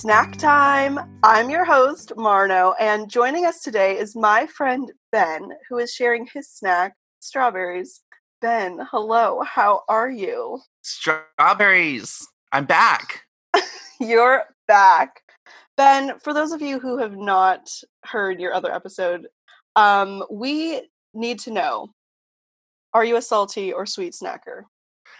snack time. I'm your host, Marno, and joining us today is my friend Ben, who is sharing his snack, strawberries. Ben, hello, how are you? Strawberries. I'm back. You're back. Ben, for those of you who have not heard your other episode, um, we need to know are you a salty or sweet snacker?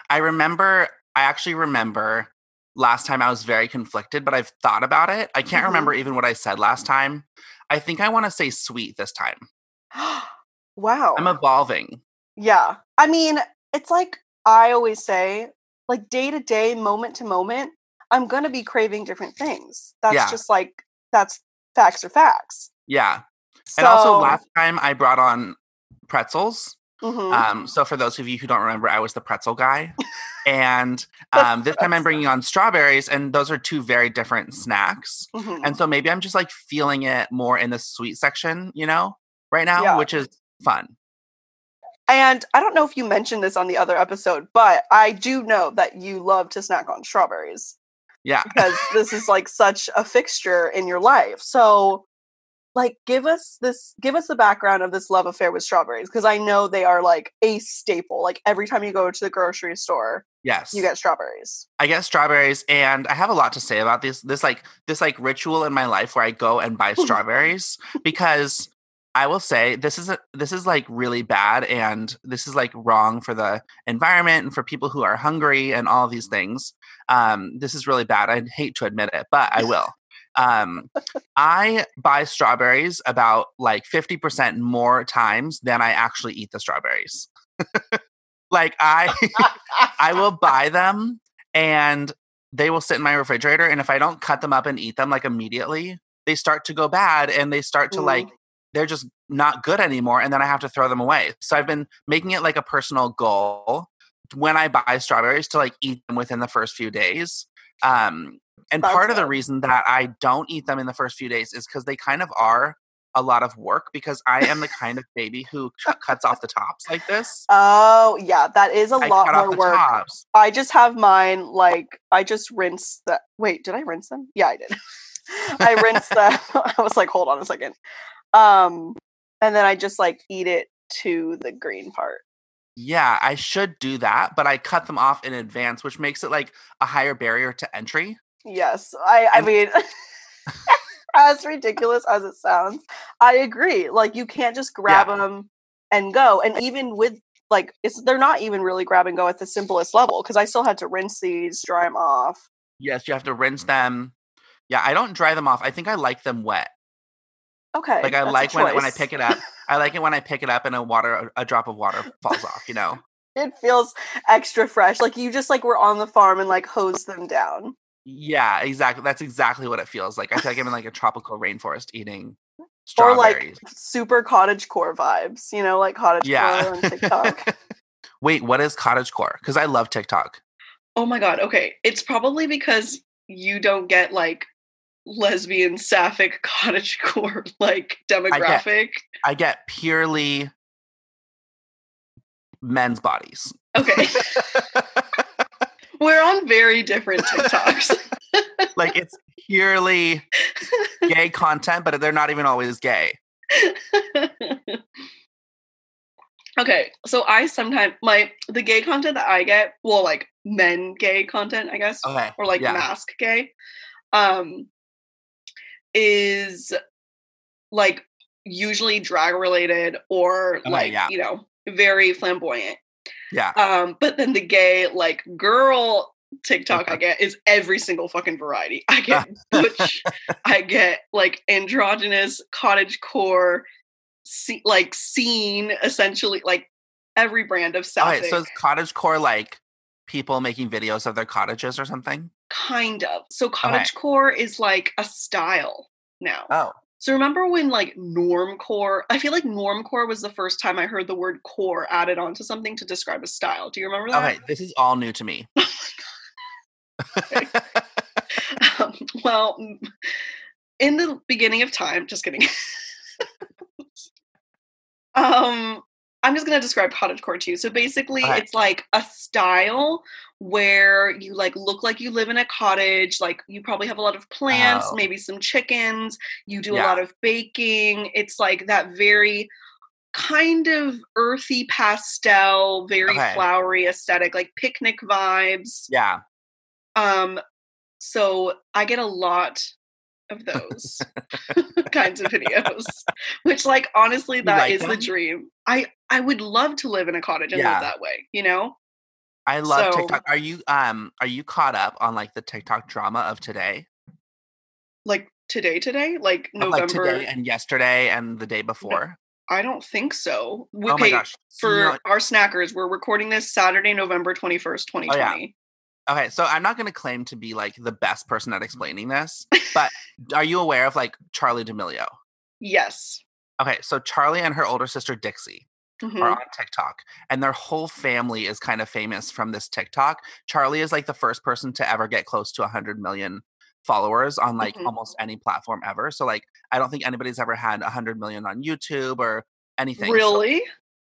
I remember, I actually remember last time I was very conflicted, but I've thought about it. I can't Mhm. remember even what I said last time. I think I want to say sweet this time. wow. I'm evolving. Yeah. I mean, it's like I always say, like day to day, moment to moment, I'm going to be craving different things. That's Yeah. just like, that's facts are facts. Yeah. So, and also, last time I brought on pretzels. Mhm. Um, so for those of you who don't remember, I was the pretzel guy. And um, this time I'm bringing on strawberries, and those are two very different snacks. Mhm. And so maybe I'm just like feeling it more in the sweet section, you know, right now, Yeah. which is fun. And I don't know if you mentioned this on the other episode, but I do know that you love to snack on strawberries Yeah. because this is like such a fixture in your life. So, like, give us this, give us the background of this love affair with strawberries because I know they are like a staple. Like, every time you go to the grocery store, Yes. you get strawberries. I get strawberries and I have a lot to say about this this like this like ritual in my life where I go and buy strawberries because I will say this is a, this is like really bad and this is like wrong for the environment and for people who are hungry and all these things. Um, this is really bad. I hate to admit it, but I will. Um, I buy strawberries about like 50% more times than I actually eat the strawberries. like I I will buy them and they will sit in my refrigerator. And if I don't cut them up and eat them like immediately, they start to go bad and they start to like, they're just not good anymore. And then I have to throw them away. So I've been making it like a personal goal when I buy strawberries to like eat them within the first few days. Um, and part of the reason that I don't eat them in the first few days is because they kind of are a lot of work because I am the kind of baby who cuts off the tops like this. Oh, yeah, that is a I lot more work. tops. I just have mine like I just rinse the wait, did I rinse them? Yeah, I did. I rinsed them. I was like, hold on a second. Um and then I just like eat it to the green part. Yeah, I should do that, but I cut them off in advance, which makes it like a higher barrier to entry. Yes. I I mean as ridiculous as it sounds, I agree. Like you can't just grab them and go. And even with like it's they're not even really grab and go at the simplest level because I still had to rinse these, dry them off. Yes, you have to rinse mm. them. Yeah, I don't dry them off. I think I like them wet. Okay. Like I like when when I pick it up. I like it when I pick it up and a water a drop of water falls off, you know. it feels extra fresh. Like you just like were on the farm and like hose them down. Yeah, exactly. That's exactly what it feels like. I feel like I'm in like a tropical rainforest eating Or like super cottage core vibes, you know, like cottage yeah. core on TikTok. Wait, what is cottage core? Because I love TikTok. Oh my god, okay. It's probably because you don't get like lesbian sapphic cottage core like demographic. I get purely men's bodies. Okay. We're on very different TikToks. like it's purely gay content, but they're not even always gay. okay, so I sometimes my the gay content that I get, well like men gay content, I guess, Okay. or like yeah. mask gay, um is like usually drag related or Okay, like, yeah. you know, very flamboyant. Yeah. Um, but then the gay like girl TikTok I get is every single fucking variety. I get butch, I get like androgynous, cottage core, like scene, essentially like every brand of Okay, sapphic. so is cottage core like people making videos of their cottages or something? kind of. So cottage core is like a style now. Oh. So remember when like normcore? I feel like normcore was the first time I heard the word core added onto something to describe a style. Do you remember that? Okay, this is all new to me. Um, well, in the beginning of time, just kidding. um, I'm just gonna describe cottagecore to you. So basically, Okay. it's like a style where you like look like you live in a cottage. Like you probably have a lot of plants, Oh. maybe some chickens. You do a lot of baking. It's like that very kind of earthy pastel, very Okay. flowery aesthetic, like picnic vibes. Yeah. Um, so I get a lot of those kinds of videos, which, like, honestly, that like is the dream. I I would love to live in a cottage and Yeah. live that way. You know, I love So- TikTok. Are you um are you caught up on like the TikTok drama of today? like today, today, like Of, like November. today and yesterday and the day before? I don't think so. Okay, Oh my gosh. For know- our snackers, we're recording this Saturday, November twenty first, twenty Oh, yeah. Okay, so I'm not going to claim to be like the best person at explaining this, but are you aware of like Charli D'Amelio? Yes. Okay, so Charli and her older sister Dixie Mhm. are on TikTok, and their whole family is kind of famous from this TikTok. Charli is like the first person to ever get close to 100 million followers on like Mhm. almost any platform ever. So like I don't think anybody's ever had 100 million on YouTube or anything. So, Really?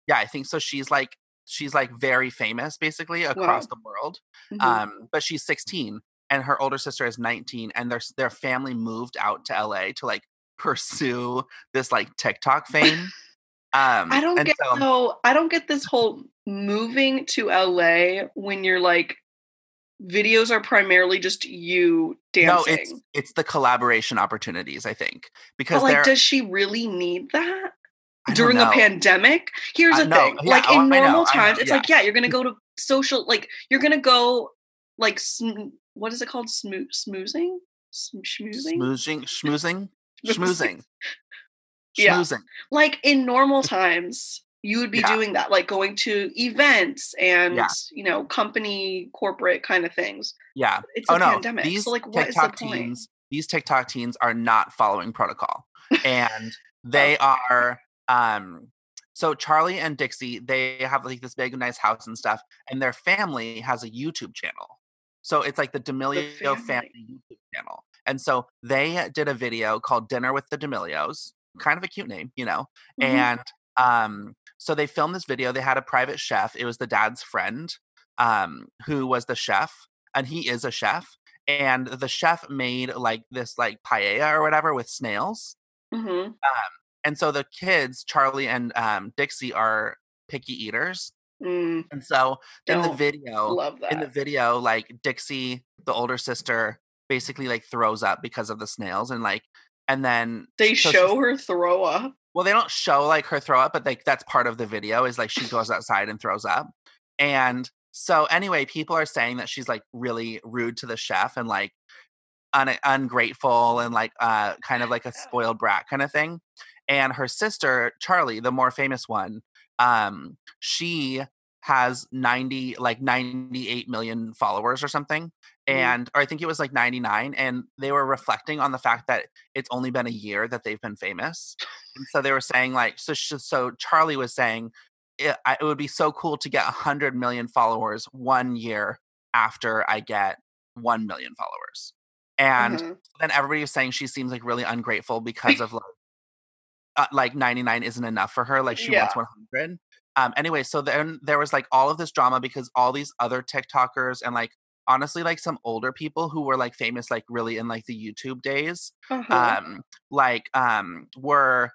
yeah, I think so. She's like she's like very famous basically across the world. Mhm. Um, but she's 16 and her older sister is 19 and their their family moved out to LA to like pursue this like TikTok fame. Um I don't get so, though. I don't get this whole moving to LA when you're like videos are primarily just you no, dancing. it's it's the collaboration opportunities, I think. Because but like, does she really need that during a pandemic? Here's I the know, thing: yeah, like oh, in normal times, it's yeah. like yeah, you're gonna go to social, like you're gonna go like sm- what is it called? Smo- smoozing, Sm- schmoozing, Smoozing, schmoozing, schmoozing, Yeah. schmoozing. like in normal times you would be Yeah. doing that like going to events and Yeah. you know company corporate kind of things Yeah. it's oh, a oh no, pandemic these so like what is TikTok the point teens, these TikTok teens are not following protocol, and oh. they are. Um So Charli and Dixie, they have like this big, nice house and stuff, and their family has a YouTube channel. So it's like the D'Amelio family. family YouTube channel, and so they did a video called "Dinner with the D'Amelios," kind of a cute name, you know. Mhm. And um, so they filmed this video. They had a private chef. It was the dad's friend, um, who was the chef, and he is a chef. And the chef made like this like paella or whatever with snails. Mhm. And so the kids, Charli and um, Dixie, are picky eaters. Mm, And so in the video, love that in the video, like Dixie, the older sister, basically like throws up because of the snails, and like, and then they so show her throw up? Well they don't show like her throw up but like that's part of the video is like she goes outside and throws up. And so anyway people are saying that she's like really rude to the chef and like un- ungrateful and like uh kind of like a spoiled brat kind of thing and her sister charli the more famous one um she has 90 like 98 million followers or something Mhm. and or i think it was like 99 and they were reflecting on the fact that it's only been a year that they've been famous and so they were saying like so sh- so charli was saying it, I, it would be so cool to get 100 million followers one year after i get 1 million followers and Mhm. then everybody was saying she seems like really ungrateful because of like uh, like 99 isn't enough for her like she wants 100 um anyway so then there was like all of this drama because all these other tiktokers and like honestly like some older people who were like famous like really in like the youtube days Uh-huh. um like um were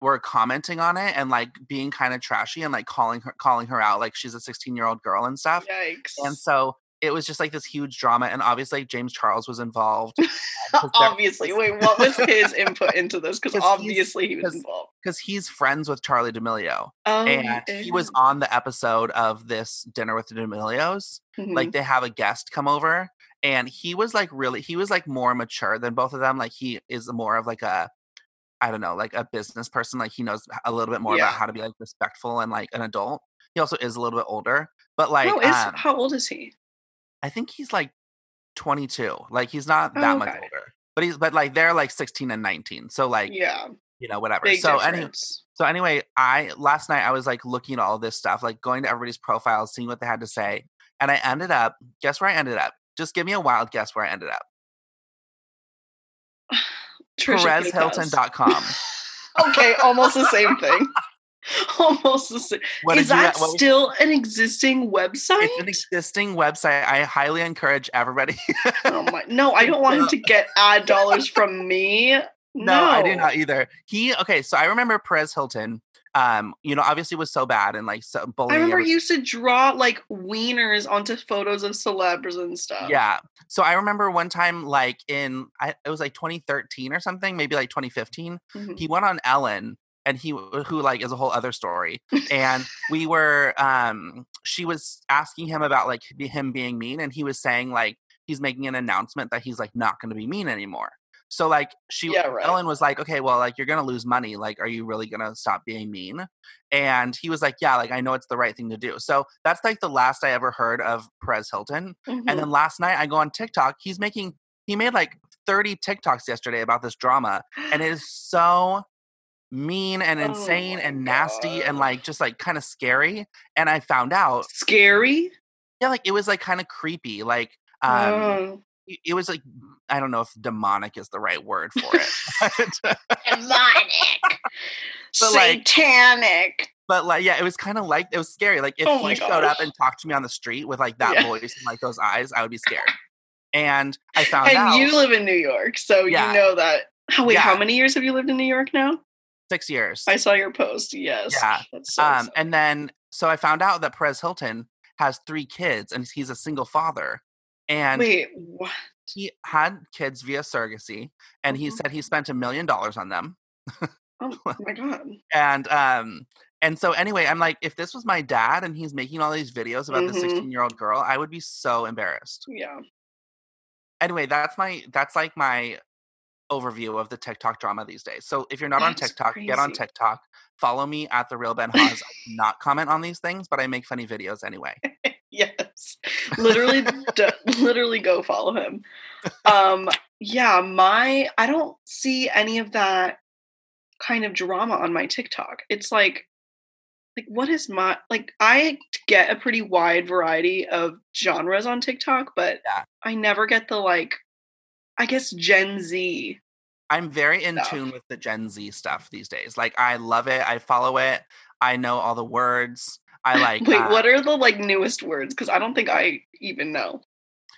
were commenting on it and like being kind of trashy and like calling her calling her out like she's a 16 year old girl and stuff Yikes. and so it was just like this huge drama and obviously james charles was involved obviously. Wait, what was his input into this? Because obviously he was involved. because he's friends with charli d'amelio Oh, and he was on the episode of this dinner with the d'amelios Mhm. like they have a guest come over and he was like really he was like more mature than both of them like he is more of like a i don't know like a business person like he knows a little bit more Yeah. about how to be like respectful and like an adult he also is a little bit older but like how, is, um, how old is he? I think he's like 22 like he's not that Oh, much older but he's but like they're like 16 and 19 so like Yeah, you know whatever big so anyway so anyway, I last night I was like looking at all this stuff, like going to everybody's profiles, seeing what they had to say, and I ended up. Guess where I ended up? Just give me a wild guess where I ended up. PerezHilton.com. okay, almost the same thing. Almost the same. What Is did you- that was- still an existing website? It's an existing website. I highly encourage everybody. oh my! No, I don't want him to get ad dollars from me. No, no, I do not either. He okay. So I remember Perez Hilton. Um, you know, obviously was so bad and like so bullying. I remember used to draw like wieners onto photos of celebs and stuff. Yeah. So I remember one time, like in I, it was like 2013 or something, maybe like 2015. Mhm. He went on Ellen, and he who like is a whole other story. And we were, um, she was asking him about like him being mean, and he was saying like he's making an announcement that he's like not going to be mean anymore. So like she Yeah, right. Ellen was like, okay, well, like you're gonna lose money. Like, are you really gonna stop being mean? And he was like, yeah, like I know it's the right thing to do. So that's like the last I ever heard of Perez Hilton. Mhm. And then last night I go on TikTok. He's making he made like 30 TikToks yesterday about this drama, and it is so mean and Oh insane my and nasty and like just like kind of scary. And I found out, scary. yeah, like it was like kind of creepy. Like um Oh. it was like I don't know if demonic is the right word for it. demonic, But, like- satanic. but like yeah, it was kind of like it was scary. Like if Oh he showed up and talked to me on the street with like that Yeah. voice and like those eyes, I would be scared. And I found out, And out you live in New York, so Yeah. you know that. Oh, wait, how many years have you lived in New York now? Six years. I saw your post. Yes. Yeah. So um, and then so I found out that Perez Hilton has three kids and he's a single father. And wait, what? he had kids via surrogacy, and he Mhm. said he spent a million dollars on them. Oh my god. And um, and so anyway, I'm like, if this was my dad and he's making all these videos about the Mhm. 16 year old girl, I would be so embarrassed. Yeah. Anyway, that's my that's like my overview of the TikTok drama these days. So if you're not on That's TikTok, get on. TikTok. Follow me at the real Ben Hawes. Not comment on these things, but I make funny videos anyway. Yes. Literally d- literally go follow him. Um yeah, my I don't see any of that kind of drama on my TikTok. It's like like what is my like I get a pretty wide variety of genres on TikTok, but Yeah. I never get the like I guess Gen Z. I'm very in Stuff. tune with the Gen Z stuff these days. Like I love it. I follow it. I know all the words. I like Wait, uh, what are the like newest words? Because I don't think I even know.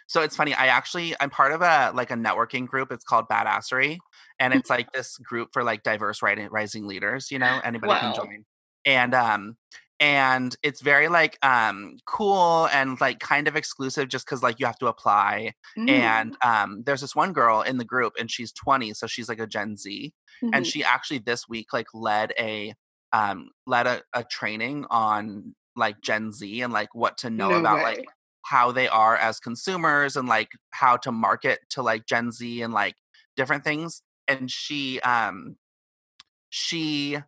So it's funny. I actually I'm part of a like a networking group. It's called Badassery, and it's like this group for like diverse writing, rising leaders. You know, anybody can join. And um and it's very like um cool and like kind of exclusive just because like you have to apply. Mm, And um there's this one girl in the group and she's 20, so she's like a Gen Z. and mhm. she actually this week like led a um led a, a training on like gen z and like what to know No about way. like how they are as consumers and like how to market to like gen z and like different things and she um she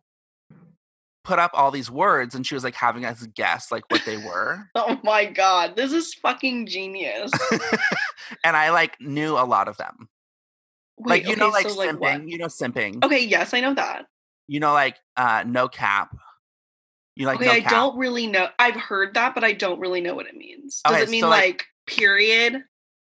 put up all these words and she was like having us guess like what they were Oh my god, this is fucking genius. and i like knew a lot of them like Wait, you know like so, simping you know simping Okay, yes, I know that. you know like uh no cap you like okay, no I don't really know. I've heard that, but I don't really know what it means. Does Okay, it mean so, like- like, period?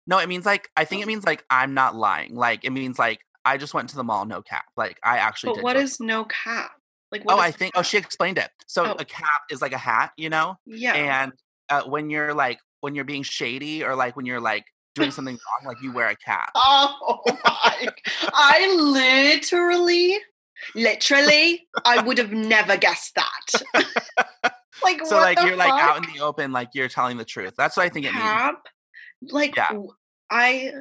No, it means like I Oh. think it means like I'm not lying. Like it means like I just went to the mall, no cap. Like I actually But what no cap? Like what Oh, I think. Oh, she explained it. So Oh. a cap is like a hat, you know. yeah. And uh, when you're like when you're being shady or like when you're like doing something wrong, like you wear a cap. Oh my! I literally, literally, I would have never guessed that. like, So like you're like out in the open, like you're telling the truth. That's what I think it means. Like, Yeah. I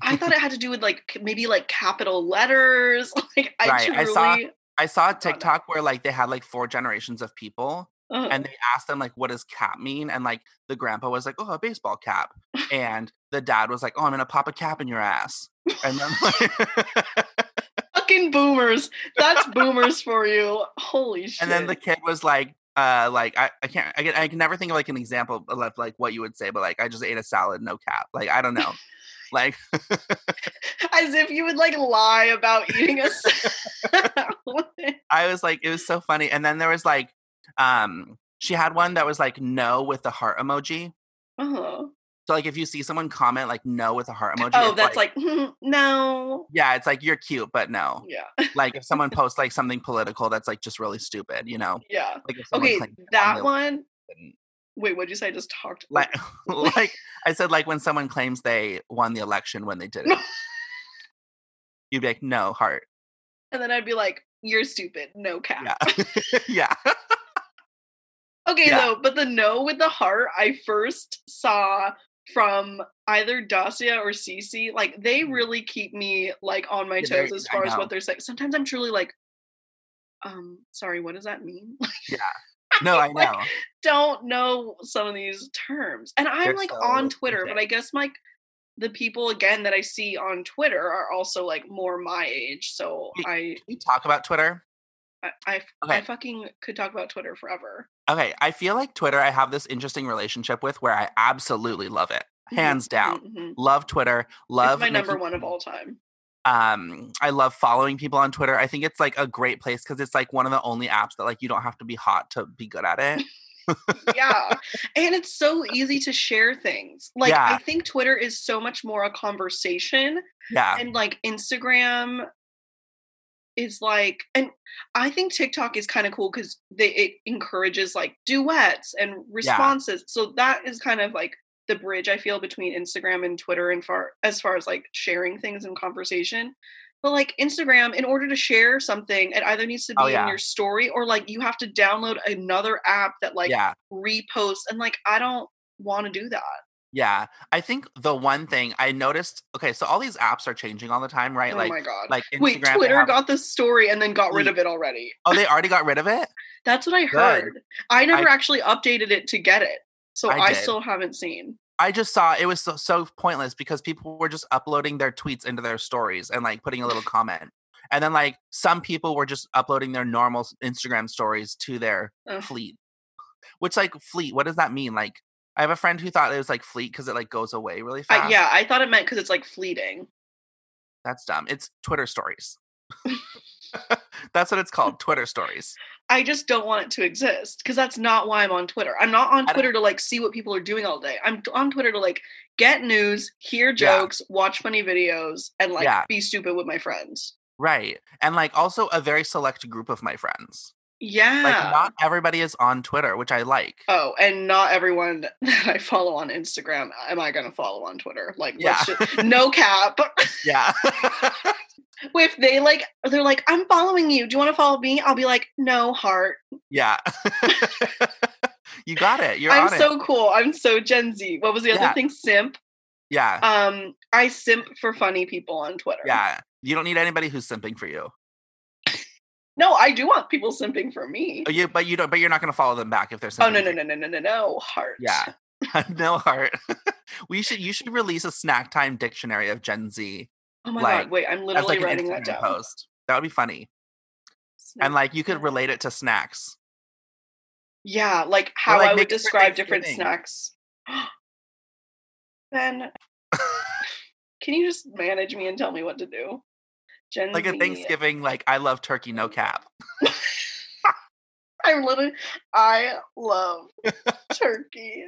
I thought it had to do with like maybe like capital letters. Like, I Right, truly. I saw- I saw a. TikTok where like they had like four generations of people uh, and they asked them like what does cap mean and like the grandpa was like oh a baseball cap and the dad was like oh i'm gonna pop a cap in your ass and then like fucking boomers. That's boomers for you. Holy shit! and then the kid was like uh like i, I can't I can, I can never think of like an example of like what you would say but like i just ate a salad no cap like i don't know like as if you would like lie about eating a i was like it was so funny and then there was like um she had one that was like no with the heart emoji uh-huh. So like if you see someone comment like no with a heart emoji, Oh, that's like, "Hmm, no. yeah, it's like you're cute, but no. Yeah. Like if someone posts like something political that's like just really stupid, you know? Yeah. Like Okay, claims they won that one. Wait, what'd you say? I just talked. Like, like I said, like when someone claims they won the election when they didn't, you'd be like, no, heart. and then I'd be like, "You're stupid. No cap." Yeah. yeah. Okay, Yeah. though, but the no with the heart, I first saw from either Dacia or Cece. Like they really keep me like on my Mm. Yeah, toes as far as what they're saying. Sometimes I'm truly like, um, sorry, what does that mean? No, I Like, know. Don't know some of these terms, and I'm They're like so on Twitter, but. I guess like the people again that I see on Twitter are also like more my age. So I, Can we talk about Twitter? I, I, I fucking could talk about Twitter forever. Okay. I feel like Twitter, I have this interesting relationship with where I absolutely love it. Mhm, Hands down. mhm, mhm. Love Twitter. Love it's my number one of all time. Um i love following people on twitter i think it's like a great place because it's like one of the only apps that like you don't have to be hot to be good at it. Yeah and it's so easy to share things like Yeah. i think twitter is so much more a conversation yeah. and like instagram is like and i think tiktok is kind of cool because they it encourages like duets and responses so that is kind of like the bridge i feel between instagram and twitter and far as far as like sharing things and conversation. But like instagram in order to share something it either needs to oh, be Oh, yeah. in your story or like you have to download another app that like yeah. repost and like i don't want to do that. Yeah. I think the one thing i noticed okay so all these apps are changing all the time right? Oh like my god. like instagram wait twitter have- got the story and then got rid of it already. Oh they already got rid of it? That's what I Good. heard. I never actually updated it to get it. So I I, still haven't seen. i just saw it was so, so pointless because people were just uploading their tweets into their stories and like putting a little comment. And then like some people were just uploading their normal instagram stories to their Ugh. fleet. Which like fleet what does that mean? Like i have a friend who thought it was like fleet because it like goes away really fast. I, yeah, I thought it meant because it's like fleeting. that's dumb. It's twitter stories. That's what it's called twitter stories I just don't want it to exist because that's not why I'm on Twitter. I'm not on Twitter to like see what people are doing all day. I'm on Twitter to like get news, hear Yeah. jokes, watch funny videos, and like Yeah. be stupid with my friends. right and like also a very select group of my friends Yeah. like not everybody is on twitter which i like Oh, and not everyone that I follow on Instagram am I gonna follow on Twitter. Like, Yeah. just, no cap. yeah if they like they're like i'm following you. Do you want to follow me? I'll be like no heart. Yeah. You got it. You're i'm on it. so cool. I'm so gen z. What was the other thing? Simp? Yeah. Um i simp for funny people on twitter. Yeah. You don't need anybody who's simping for you. No i do want people simping for me. Oh, you but you don't but you're not going to follow them back if they're oh simping no no no no no no no. Heart. Yeah. no heart. we should you should release a snack time dictionary of Gen Z oh my like, god wait i'm literally like writing that down post. That would be funny. And like you could relate it to snacks. yeah like how like, i would make it for describe different snacks ben can you just manage me and tell me what to do gen like a Z. Thanksgiving, like I love turkey, no cap. I'm literally, I love turkey.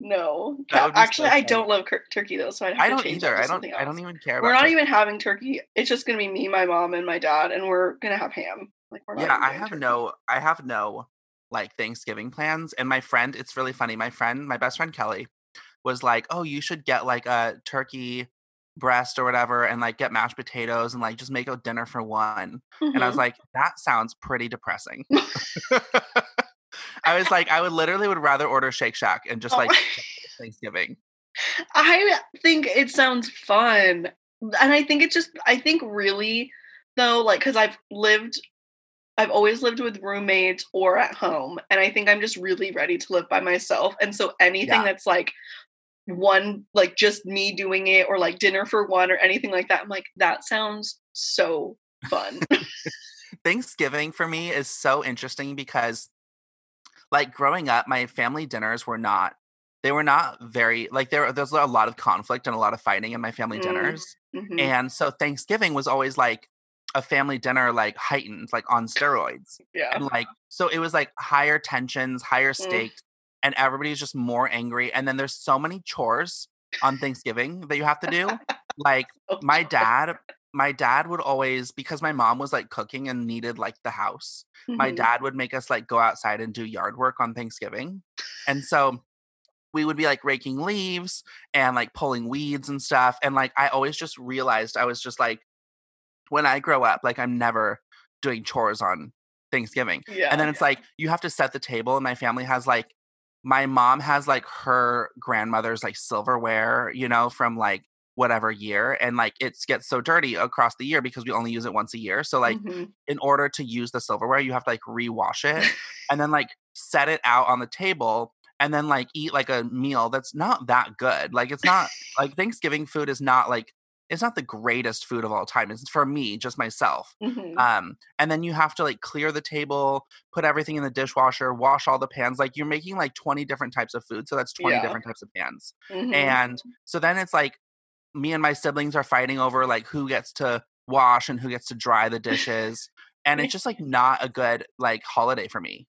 No, That ca- would be so actually, I don't love turkey though, so I'd have I to don't change either. I don't I don't even care We're not turkey. even having turkey. It's just gonna be me, my mom, and my dad, and we're gonna have ham. Like we're not. Yeah, I have turkey. no I have no like Thanksgiving plans. And my friend, it's really funny. My friend, my best friend Kelly, was like, Oh, you should get like a turkey breast or whatever and like get mashed potatoes and like just make a dinner for one. And I was Mhm. like, that sounds pretty depressing. I was like, I would literally would rather order Shake Shack and just Oh like Thanksgiving. I think it sounds fun. And I think it just, I think really, though, like, because I've lived, I've always lived with roommates or at home. And I think I'm just really ready to live by myself. And so anything Yeah. that's like one, like just me doing it or like dinner for one or anything like that, I'm like, that sounds so fun. Thanksgiving for me is so interesting because like growing up, my family dinners were not they were not very like there there's a lot of conflict and a lot of fighting in my family Mm. dinners. Mhm. And so Thanksgiving was always like a family dinner like heightened, like on steroids. yeah. And like so it was like higher tensions, higher Mm. stakes. and everybody's just more angry. And then there's so many chores on Thanksgiving that you have to do. Like Oh, my dad, my dad would always because my mom was like cooking and needed like the house. My Mhm. dad would make us like go outside and do yard work on Thanksgiving. And so we would be like raking leaves and like pulling weeds and stuff. And like I always just realized I was just like, when I grow up, like I'm never doing chores on Thanksgiving. Yeah. And then it's like you have to set the table, and my family has like my mom has like her grandmother's like silverware, you know, from like whatever year, and like it gets so dirty across the year because we only use it once a year. So like Mhm. in order to use the silverware, you have to like rewash it and then like set it out on the table and then like eat like a meal that's not that good. Like it's not like Thanksgiving food is not like it's not the greatest food of all time. It's for me, just myself. Mhm. Um, and then you have to like clear the table, put everything in the dishwasher, wash all the pans. Like you're making like 20 different types of food. So that's 20 Yeah. different types of pans. Mhm. And so then it's like me and my siblings are fighting over like who gets to wash and who gets to dry the dishes. And it's just like not a good like holiday for me.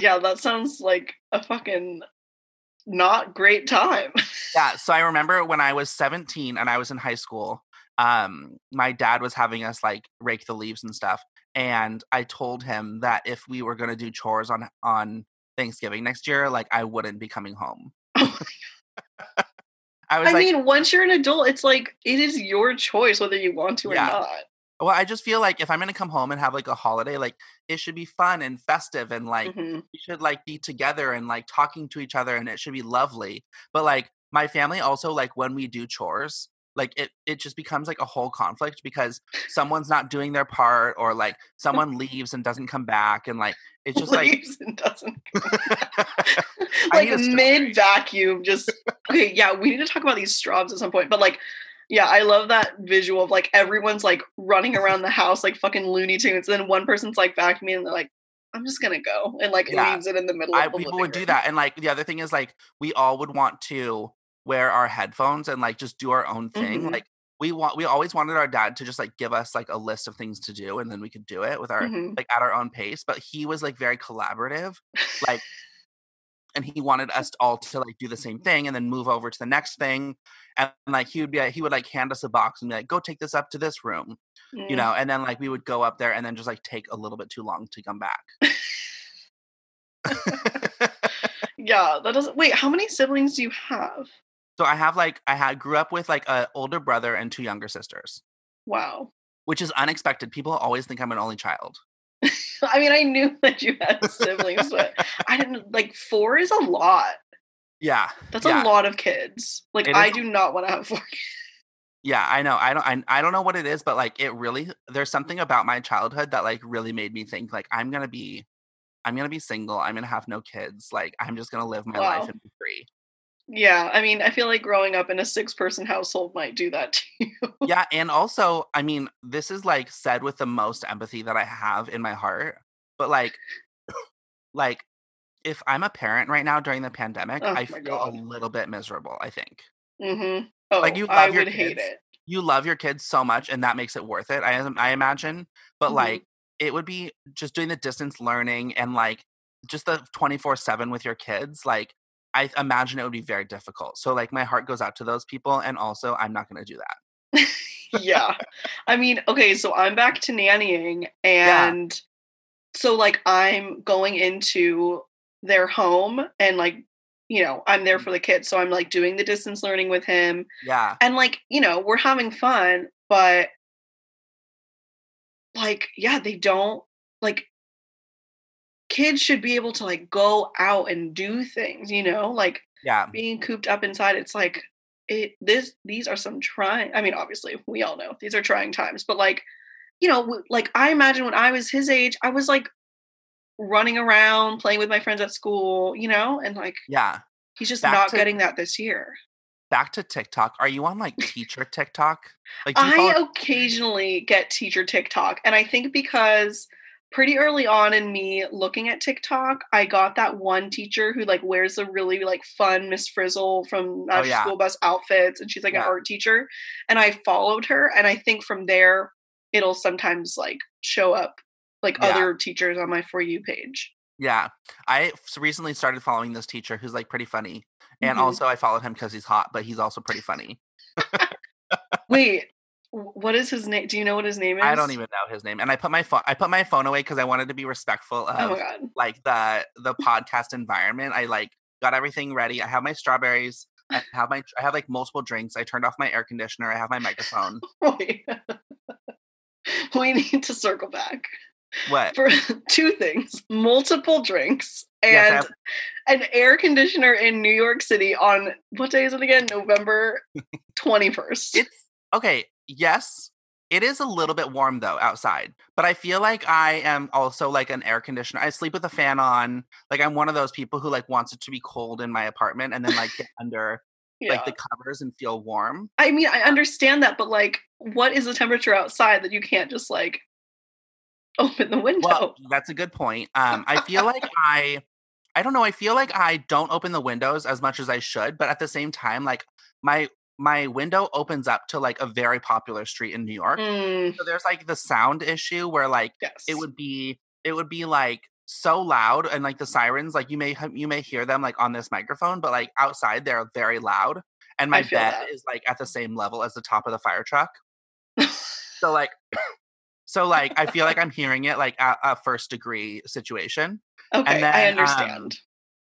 yeah, that sounds like a fucking not great time. Yeah. So I remember when I was 17 and I was in high school, um, my dad was having us like rake the leaves and stuff. And I told him that if we were gonna do chores on on Thanksgiving next year, like I wouldn't be coming home. I was I like, mean, once you're an adult, it's like it is your choice whether you want to or not. well, I just feel like if I'm gonna come home and have like a holiday, like it should be fun and festive and like Mhm. we should like be together and like talking to each other and it should be lovely. But like my family also like when we do chores, like it it just becomes like a whole conflict because someone's not doing their part or like someone leaves and doesn't come back and like it's just like and doesn't like need a story. mid vacuum. Just okay, yeah. We need to talk about these straws at some point. But like, yeah, I love that visual of like everyone's like running around the house like fucking Looney Tunes. And then one person's like vacuuming and they're like, "I'm just gonna go," and like Yeah. leaves it in the middle. I of the people would do that. And like the other thing is like we all would want to wear our headphones and like just do our own thing. Mhm. Like we want we always wanted our dad to just like give us like a list of things to do and then we could do it with our Mhm. like at our own pace. But he was like very collaborative. Like and he wanted us all to like do the same thing and then move over to the next thing. And like he would be like, he would like hand us a box and be like, go take this up to this room, you Mm. know, and then like we would go up there and then just like take a little bit too long to come back. Yeah, that doesn't. Wait, how many siblings do you have? So I have like I had grew up with like an older brother and two younger sisters, Wow. which is unexpected. People always think I'm an only child. I mean, I knew that you had siblings, but I didn't like four is a lot. Yeah, That's yeah, a lot of kids. Like It I is- do not want to have four. yeah. I know. I don't. I, I don't know what it is, but like it really. There's something about my childhood that like really made me think like I'm gonna be, I'm gonna be single. I'm gonna have no kids. Like I'm just gonna live my Wow. life and be free. Yeah, I mean, I feel like growing up in a six-person household might do that to you. yeah, and also, I mean, this is like said with the most empathy that I have in my heart, but like, like. If I'm a parent right now during the pandemic, Oh I feel God. a little bit miserable. I think. Mm-hmm. Oh, Like, you I love your would hate kids. it. you love your kids so much and that makes it worth it i i imagine but Mhm. like it would be just doing the distance learning and like just the 24/7 with your kids like i imagine it would be very difficult so like my heart goes out to those people and also i'm not going to do that yeah. I mean, okay, so I'm back to nannying Yeah. and so like I'm going into their home and like you know, I'm there mm-hmm. for the kids. So I'm like doing the distance learning with him yeah and like, you know, we're having fun, but like yeah, they don't like kids should be able to like go out and do things, you know? Like yeah. being cooped up inside it's like it this these are some trying i mean obviously we all know these are trying times but like you know like i imagine when i was his age i was like running around playing with my friends at school you know and like yeah. he's just Back not to- getting that this year. Back to tiktok are you on like teacher tiktok? Like do you i follow- occasionally get teacher tiktok and i think because pretty early on in me looking at tiktok i got that one teacher who like wears the really like fun miss frizzle from Magic Oh, yeah. school bus outfits and she's like Yeah. an art teacher and i followed her and i think from there it'll sometimes like show up like Yeah. other teachers on my for you page Yeah. I recently started following this teacher who's like pretty funny. And Mhm. also I followed him because he's hot, but he's also pretty funny. Wait, what is his name? Do you know what his name is? I don't even know his name. And I put my phone I put my phone away because I wanted to be respectful Oh of god. like the the podcast environment. I like got everything ready. I have my strawberries. I have my I have like multiple drinks. I turned off my air conditioner. I have my microphone. Wait. we need to circle back What? for two things multiple drinks and Yes, have- an air conditioner in New York City on what day is it again? November 21st. It's okay. Yes, it is a little bit warm though outside, but I feel like I am also like an air conditioner. I sleep with a fan on. Like I'm one of those people who like wants it to be cold in my apartment and then like get under yeah. like the covers and feel warm. I mean, I understand that, but like, what is the temperature outside that you can't just like open the window? Well, that's a good point. Um, I feel like I, I don't know. I feel like I don't open the windows as much as I should, but at the same time, like my my window opens up to like a very popular street in New York. Mm, So there's like the sound issue where like yes. it would be it would be like so loud and like the sirens like you may you may hear them like on this microphone but like outside they're very loud and my bed that. is like at the same level as the top of the fire truck so like so like i feel like i'm hearing it like at a first degree situation okay, then, I um, understand.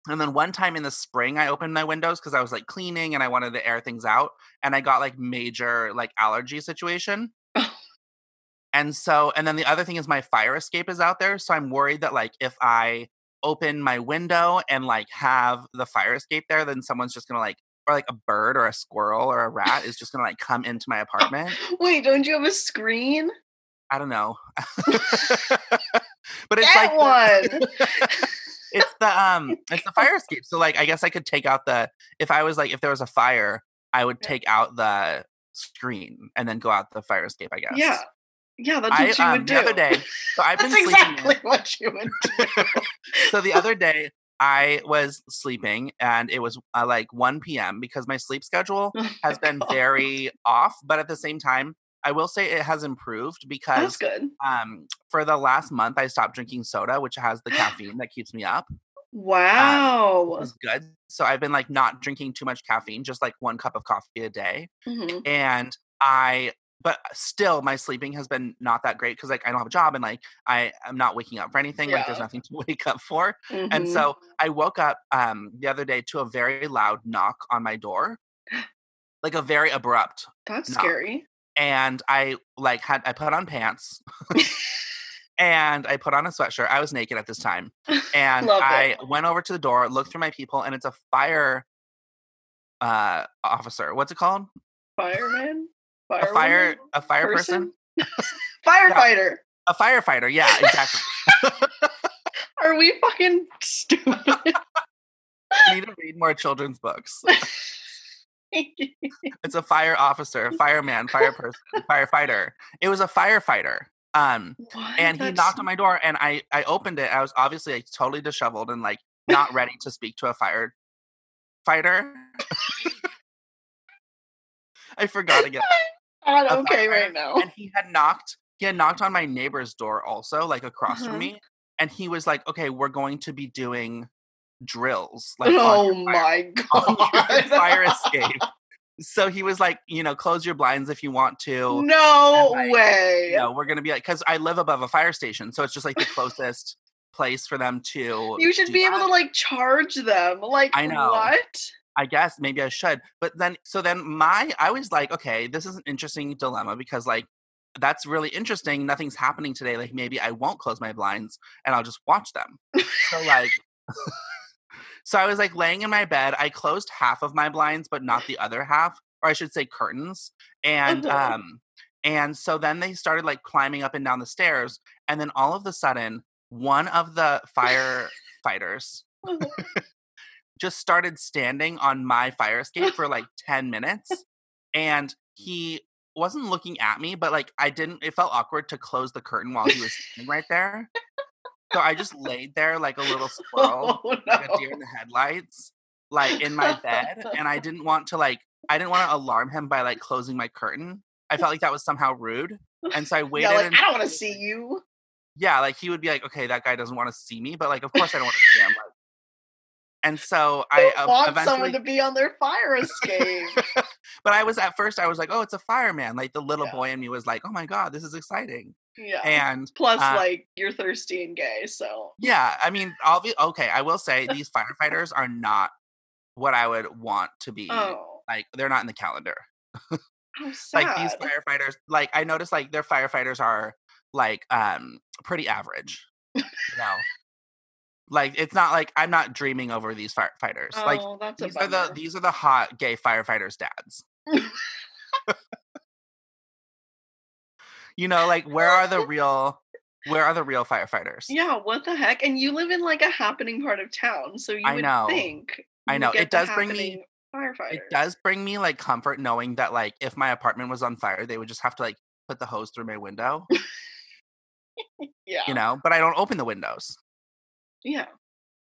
And then one time in the spring i opened my windows because i was like cleaning and i wanted to air things out and i got like major like allergy situation and so and then the other thing is my fire escape is out there so i'm worried that like if i open my window and like have the fire escape there then someone's just gonna like or like a bird or a squirrel or a rat is just gonna like come into my apartment Wait, don't you have a screen? i don't know but it's Get like one. It's the um it's the fire escape so like i guess i could take out the if i was like if there was a fire i would take out the screen and then go out the fire escape i guess Yeah. Yeah, that's I, what you um, would do. the other day so i've been that's in- exactly what you would do. so the other day i was sleeping and it was uh, like 1 p.m because my sleep schedule Oh has my been God. very off but at the same time i will say it has improved because um for the last month i stopped drinking soda which has the caffeine that keeps me up Wow. was good. So I've been like not drinking too much caffeine, just like one cup of coffee a day. Mhm. And I, but still, my sleeping has been not that great because like I don't have a job and like I am not waking up for anything. Like there's nothing to wake up for. And Mhm. so I woke up um the other day to a very loud knock on my door, like a very abrupt. that's no. scary. And I like had I put on pants. And I put on a sweatshirt. I was naked at this time. And I it. went over to the door, looked through my people, and it's a fire uh officer. What's it called? Fireman? A fire a fire person? Firefighter. A firefighter, yeah, exactly. Are we fucking stupid? I need to read more children's books. It's a fire officer, fireman, fire person, firefighter. It was a firefighter. Um What? and he That's- knocked on my door and I I opened it. I was obviously like totally disheveled and like not ready to speak to a fire fighter. I forgot again. not a okay right now. And he had knocked, he had knocked on my neighbor's door also, like across Uh-huh. from me. And he was like, okay, we're going to be doing drills. Like oh fire, my god. fire escape. So he was like, you know, close your blinds if you want to. No like, way. You know, we're gonna be like, because I live above a fire station, so it's just like the closest place for them to. You should be able to like charge them. Like I know. what? I guess maybe I should. But then, so then my, I was like, okay, this is an interesting dilemma because like, that's really interesting. Nothing's happening today. Like maybe I won't close my blinds and I'll just watch them. so like, so I was like laying in my bed. I closed half of my blinds, but not the other half, or I should say curtains. And, Uh-huh. um, and so then they started like climbing up and down the stairs. And then all of a sudden, one of the firefighters just started standing on my fire escape for like 10 minutes and he wasn't looking at me but like i didn't it felt awkward to close the curtain while he was standing right there so i just laid there like a little squirrel oh, like a deer in the headlights like in my bed and i didn't want to like i didn't want to alarm him by like closing my curtain i felt like that was somehow rude and so i waited Yeah, like, until I don't want to see you. yeah, like he would be like, okay, that guy doesn't want to see me, but like, of course I don't want to see him. Like, and so I I uh, want eventually, someone to be on their fire escape. but I was at first I was like, oh, it's a fireman. Like the little Yeah. boy in me was like, oh my god, this is exciting. Yeah. And Plus, uh, like you're thirsty and gay, so yeah, I mean, I'll be okay. I will say these firefighters are not what I would want to be. oh, Like they're not in the calendar. Like these firefighters, like I noticed, like their firefighters are like um pretty average. You know, like it's not like I'm not dreaming over these firefighters. oh, like these are the these are the hot gay firefighters' dads. You know, like where are the real where are the real firefighters? yeah, what the heck? And you live in like a happening part of town, so you I would know. think. I know. It does bring me- Firefighters. It does bring me like comfort knowing that like if my apartment was on fire, they would just have to like put the hose through my window, Yeah. you know, but I don't open the windows. Yeah.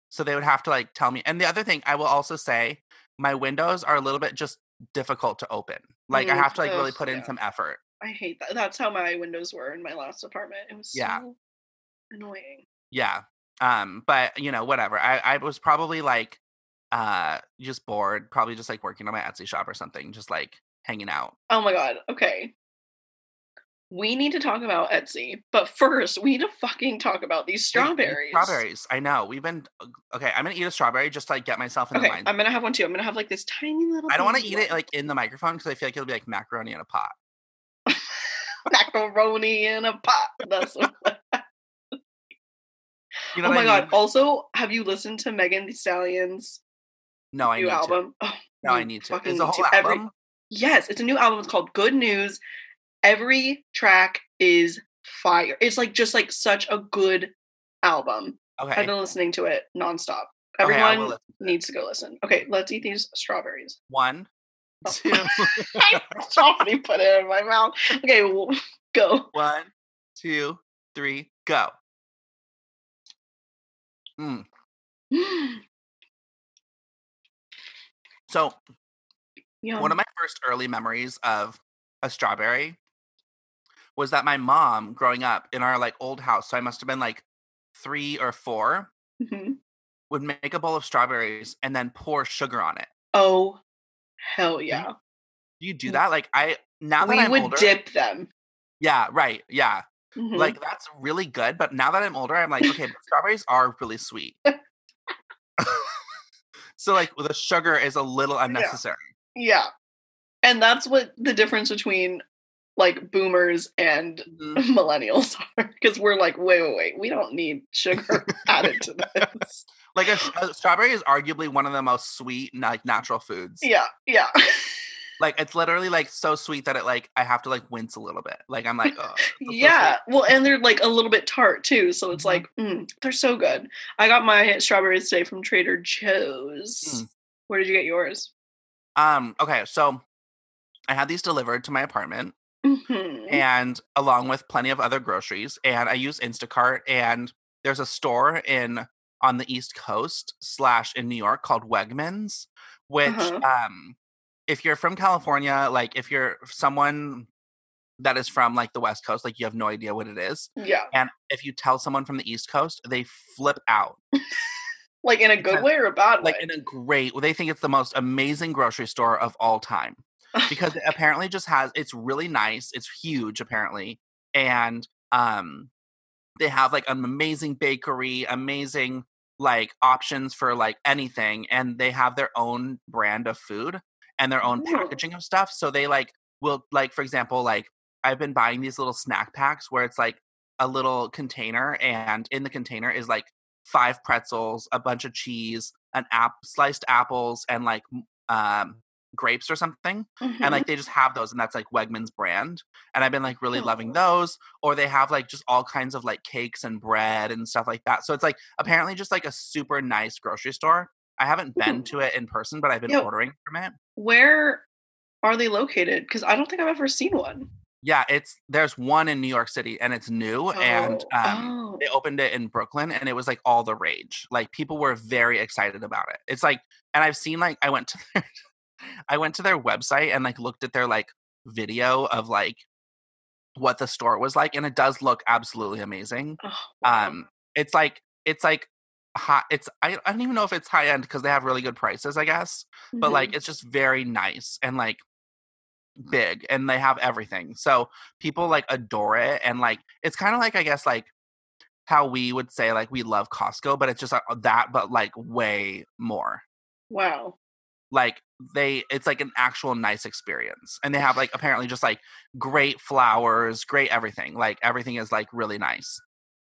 So they would have to like tell me. And the other thing I will also say, my windows are a little bit just difficult to open. Like I Mm, have to like really put in yeah. some effort. I hate that. That's how my windows were in my last apartment. It was Yeah. so annoying. Yeah. Um, but you know, whatever. I, I was probably like uh just bored, probably just like working on my Etsy shop or something, just like hanging out. Oh my god. Okay. We need to talk about Etsy, but first we need to fucking talk about these strawberries. Strawberries. I know. We've been okay. I'm gonna eat a strawberry just to like get myself in Okay, the mind. I'm gonna have one too. I'm gonna have like this tiny little. I don't want to eat it like in the microphone because I feel like it'll be like macaroni in a pot. macaroni in a pot. That's. what- You know oh my I god! Also, have you listened to Megan Thee Stallion's No, I new need to. album? Oh, No, I need to. the need whole to. Every- album? Yes, it's a new album. It's called Good News. Every track is fire. It's like just like such a good album. Okay. I've been listening to it nonstop. Okay, Everyone listen to needs to go listen. Okay, let's eat these strawberries. One. two, I already put it in my mouth. Okay, well, go. one, two, three, go. Mm. So Yum. one of my first early memories of a strawberry was that my mom growing up in our like old house so i must have been like three or four Mhm. would make a bowl of strawberries and then pour sugar on it Oh, hell yeah. do you do Mm. that like i now that We i'm would older dip them. yeah right yeah Mhm. like that's really good but now that i'm older i'm like okay but strawberries are really sweet so like the sugar is a little unnecessary yeah. And that's what the difference between like boomers and Mhm. millennials are because we're like, wait, wait, wait, we don't need sugar added to this. like a, a strawberry is arguably one of the most sweet like natural foods Yeah, yeah. Like it's literally like so sweet that it like I have to like wince a little bit. Like I'm like, oh, yeah. Well, and they're like a little bit tart too. So it's Mhm. like, mm, they're so good. I got my strawberries today from Trader Joe's. Mm. Where did you get yours? Um. Okay. So I had these delivered to my apartment, Mhm. and along with plenty of other groceries. And I use Instacart. And there's a store in on the East Coast slash in New York called Wegmans, which Uh-huh. um, if you're from California, like if you're someone that is from like the West Coast, like you have no idea what it is. Yeah. And if you tell someone from the East Coast, they flip out. Like in a good way or a bad like way? in a great they think it's the most amazing grocery store of all time because it apparently just has it's really nice it's huge apparently and um they have like an amazing bakery amazing like options for like anything and they have their own brand of food and their own Ooh. packaging of stuff so they like will like for example like i've been buying these little snack packs where it's like a little container and in the container is like five pretzels a bunch of cheese an app sliced apples and like um grapes or something Mhm. and like they just have those and that's like Wegmans brand and I've been like really loving Oh. those or they have like just all kinds of like cakes and bread and stuff like that so it's like apparently just like a super nice grocery store I haven't been Ooh. to it in person but I've been ordering from it Where are they located? Because I don't think I've ever seen one. yeah it's there's one in New York City and it's new and Oh, um oh. they opened it in Brooklyn and it was like all the rage. Like people were very excited about it. It's like and I've seen like I went to their I went to their website and like looked at their like video of like what the store was like, and it does look absolutely amazing. Oh, wow. Um, it's like it's like high. It's I, I don't even know if it's high end because they have really good prices, I guess. But Mhm. like it's just very nice and like big, and they have everything. So people like adore it, and like it's kind of like I guess like how we would say like we love Costco, but it's just like that, but like way more. wow. Like they, it's like an actual nice experience, and they have like apparently just like great flowers, great everything. Like everything is like really nice.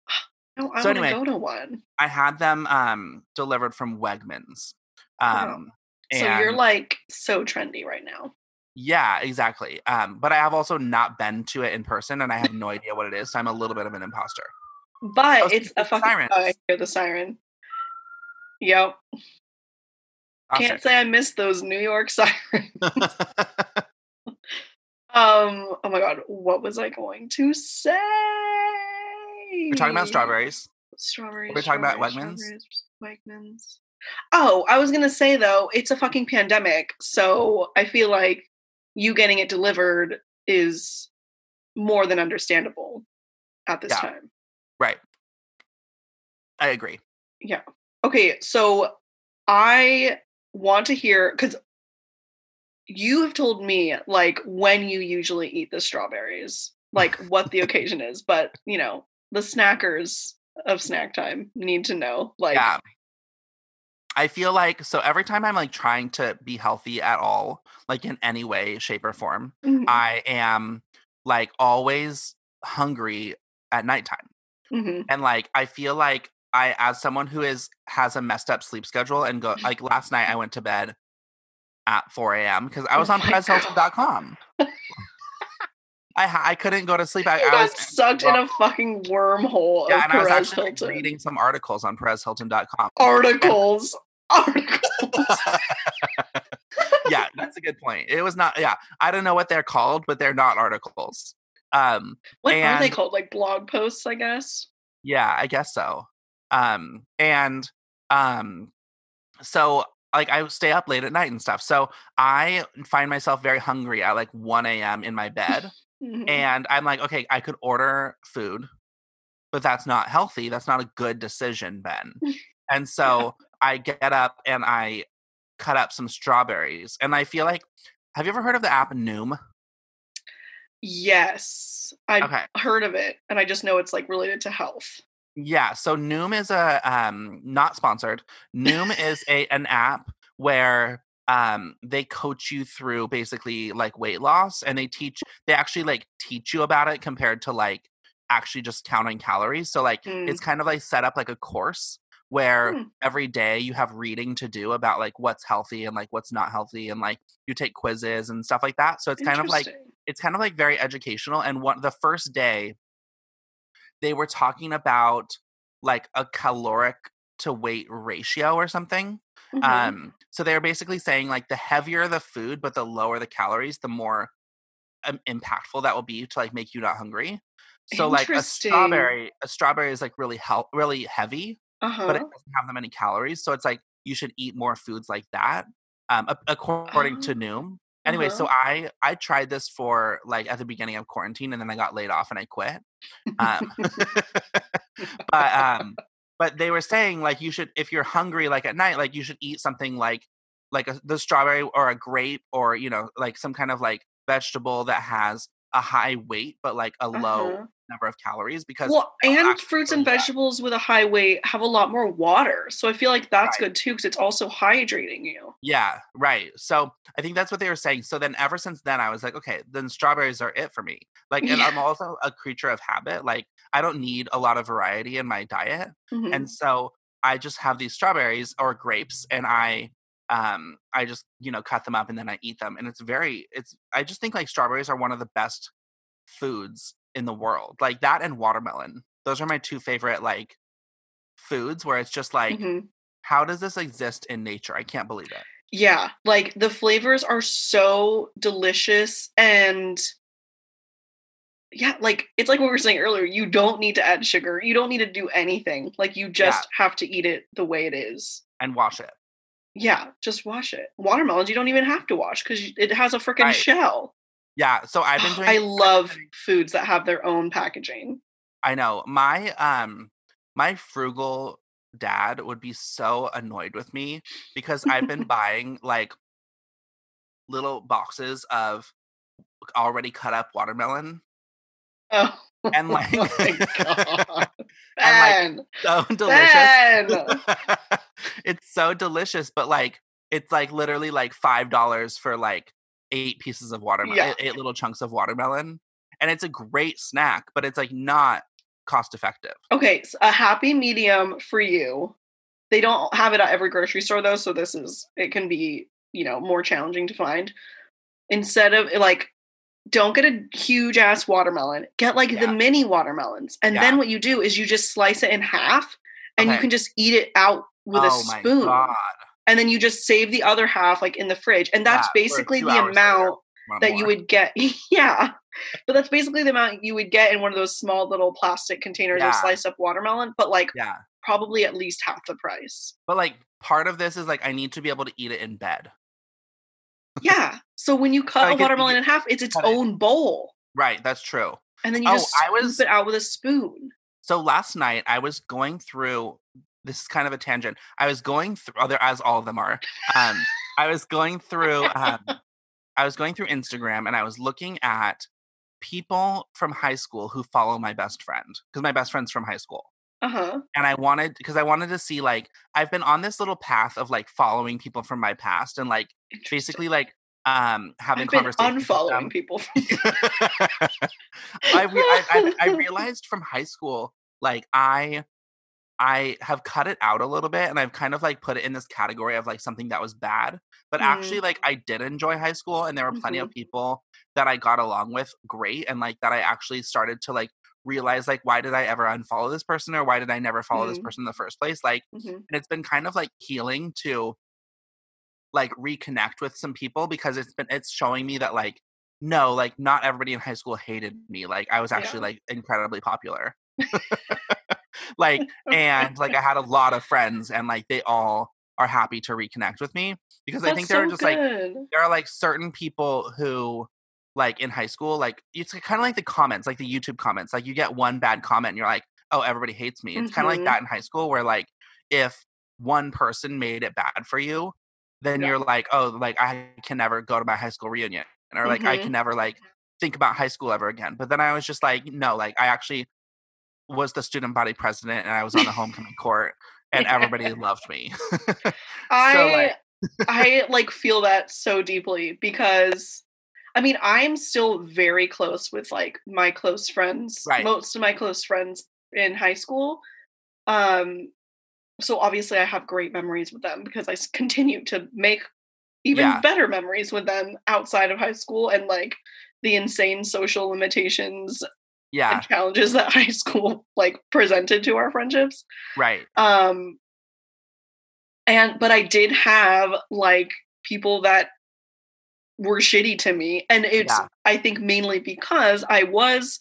Oh, I So want to anyway, go to one. I had them um delivered from Wegmans. Wow. Um So you're like so trendy right now. yeah, exactly. Um but I have also not been to it in person and I have no idea what it is, so I'm a little bit of an imposter. But was it's a fucking. sirens. Oh, I hear the siren. Yep. Can't say I missed those New York sirens. Um. Oh my god. What was I going to say? We're talking about strawberries. Strawberries. We're talking about Wegmans? Wegmans. Oh, I was gonna say though, it's a fucking pandemic, so I feel like you getting it delivered is more than understandable at this Yeah. time. Right. I agree. Yeah. Okay, so I want to hear because you have told me like when you usually eat the strawberries, like what the occasion is, but you know, the snackers of snack time need to know. Like, yeah. I feel like so every time I'm like trying to be healthy at all, like in any way, shape, or form, mhm, I am like always hungry at nighttime. mhm. and like i feel like i as someone who is has a messed up sleep schedule and go like last night i went to bed at 4 a.m because i was Oh on perezhilton.com i i couldn't go to sleep i, I got was sucked in a fucking wormhole yeah of and i was Perez actually like, reading some articles on perezhilton.com articles. Articles. yeah that's a good point it was not yeah i don't know what they're called but they're not articles um what are they called? Like blog posts, I guess. Yeah, I guess so. Um and um so like I stay up late at night and stuff. So I find myself very hungry at like 1 a.m. in my bed. Mhm. and I'm like, okay, I could order food, but that's not healthy. That's not a good decision, Ben. And so I get up and I cut up some strawberries. And I feel like have you ever heard of the app Noom? Yes, I've Okay. heard of it, and I just know it's like related to health. Yeah, so Noom is a um not sponsored. Noom is a an app where um they coach you through basically like weight loss and they teach they actually like teach you about it compared to like actually just counting calories. So like Mm. it's kind of like set up like a course where Hmm. every day you have reading to do about like what's healthy and like what's not healthy and like you take quizzes and stuff like that. So it's kind of like it's kind of like very educational and one the first day they were talking about like a caloric to weight ratio or something Mhm. um so they were basically saying like the heavier the food but the lower the calories the more um, impactful that will be to like make you not hungry so like a strawberry a strawberry is like really hel- really heavy uh-huh. but it doesn't have that many calories so it's like you should eat more foods like that um according to Oh, noom anyway so i i tried this for like at the beginning of quarantine and then i got laid off and i quit um but um but they were saying like you should if you're hungry like at night like you should eat something like like a, the strawberry or a grape or you know like some kind of like vegetable that has a high weight but like a low Uh-huh. Number of calories because Well, and fruits and vegetables with a high weight have a lot more water, so I feel like that's Right. good too because it's also hydrating you. Yeah, right. So I think that's what they were saying. So then ever since then I was like, okay, then strawberries are it for me. Like and Yeah. I'm also a creature of habit. Like I don't need a lot of variety in my diet. Mhm. And so I just have these strawberries or grapes and I um I just, you know, cut them up and then I eat them. And it's very it's I just think like strawberries are one of the best foods in the world. Like that and watermelon. Those are my two favorite like foods where it's just like Mhm. how does this exist in nature? I can't believe it. Yeah, like the flavors are so delicious and yeah, like it's like what we were saying earlier. You don't need to add sugar. You don't need to do anything. Like you just have to eat it the way it is. And wash it. Yeah, just wash it. Watermelons, you don't even have to wash because it has a freaking Right. shell. Yeah. So I've been doing. I love foods that have their own packaging. I know my um my frugal dad would be so annoyed with me because I've been buying like little boxes of already cut up watermelon Oh, and like, oh my god, and, Ben, so delicious. It's so delicious, but like it's like literally like five dollars for like eight pieces of watermelon, Yeah. eight little chunks of watermelon, and it's a great snack, but it's like not cost effective. Okay, so a happy medium for you. They don't have it at every grocery store though, so this is it can be, you know, more challenging to find. Instead of like don't get a huge ass watermelon. Get like Yeah. the mini watermelons. And Yeah. then what you do is you just slice it in half and you can just eat it out with oh a my spoon. And then you just save the other half like in the fridge. And that's basically the later. amount Want that you would get. yeah. But that's basically the amount you would get in one of those small little plastic containers Yeah. of sliced up watermelon, but like Yeah, probably at least half the price. but like part of this is like I need to be able to eat it in bed. Yeah. So when you cut I a watermelon in half, it's its cut it. own bowl. Right, that's true. And then you Oh, just I scoop was- it out with a spoon. So last night I was going through. This is kind of a tangent. I was going through, other as all of them are. Um, I was going through. Um, I was going through Instagram and I was looking at people from high school who follow my best friend because my best friend's from high school. Uh-huh. And I wanted because I wanted to see like I've been on this little path of like following people from my past and like basically like um having I've conversations. unfollowing people. From- I, re- I, I I realized from high school, like I I have cut it out a little bit and I've kind of like put it in this category of like something that was bad. But actually, like I did enjoy high school and there were plenty of people that I got along with great and like that I actually started to like realize like why did I ever unfollow this person or why did I never follow this Mm. person in the first place? Like Mhm. and it's been kind of like healing to like reconnect with some people because it's been it's showing me that like no like not everybody in high school hated me like i was actually Yeah. like incredibly popular like and like i had a lot of friends and like they all are happy to reconnect with me because i think there are so just like there are like certain people who like in high school like it's kind of like the comments like the youtube comments like you get one bad comment and you're like oh everybody hates me. It's kind of like that in high school where like if one person made it bad for you then Yeah. you're like oh like i can never go to my high school reunion or like i Mhm. can never like think about high school ever again. But then i was just like no like i actually was the student body president and i was on the homecoming court and everybody loved me I like- I like feel that so deeply because I mean I'm still very close with like my close friends. Right. Most of my close friends in high school. Um so obviously I have great memories with them because I continue to make even Yeah. better memories with them outside of high school and like the insane social limitations yeah. challenges that high school like presented to our friendships. Right. Um and but i did have like people that were shitty to me and it's Yeah. i think mainly because i was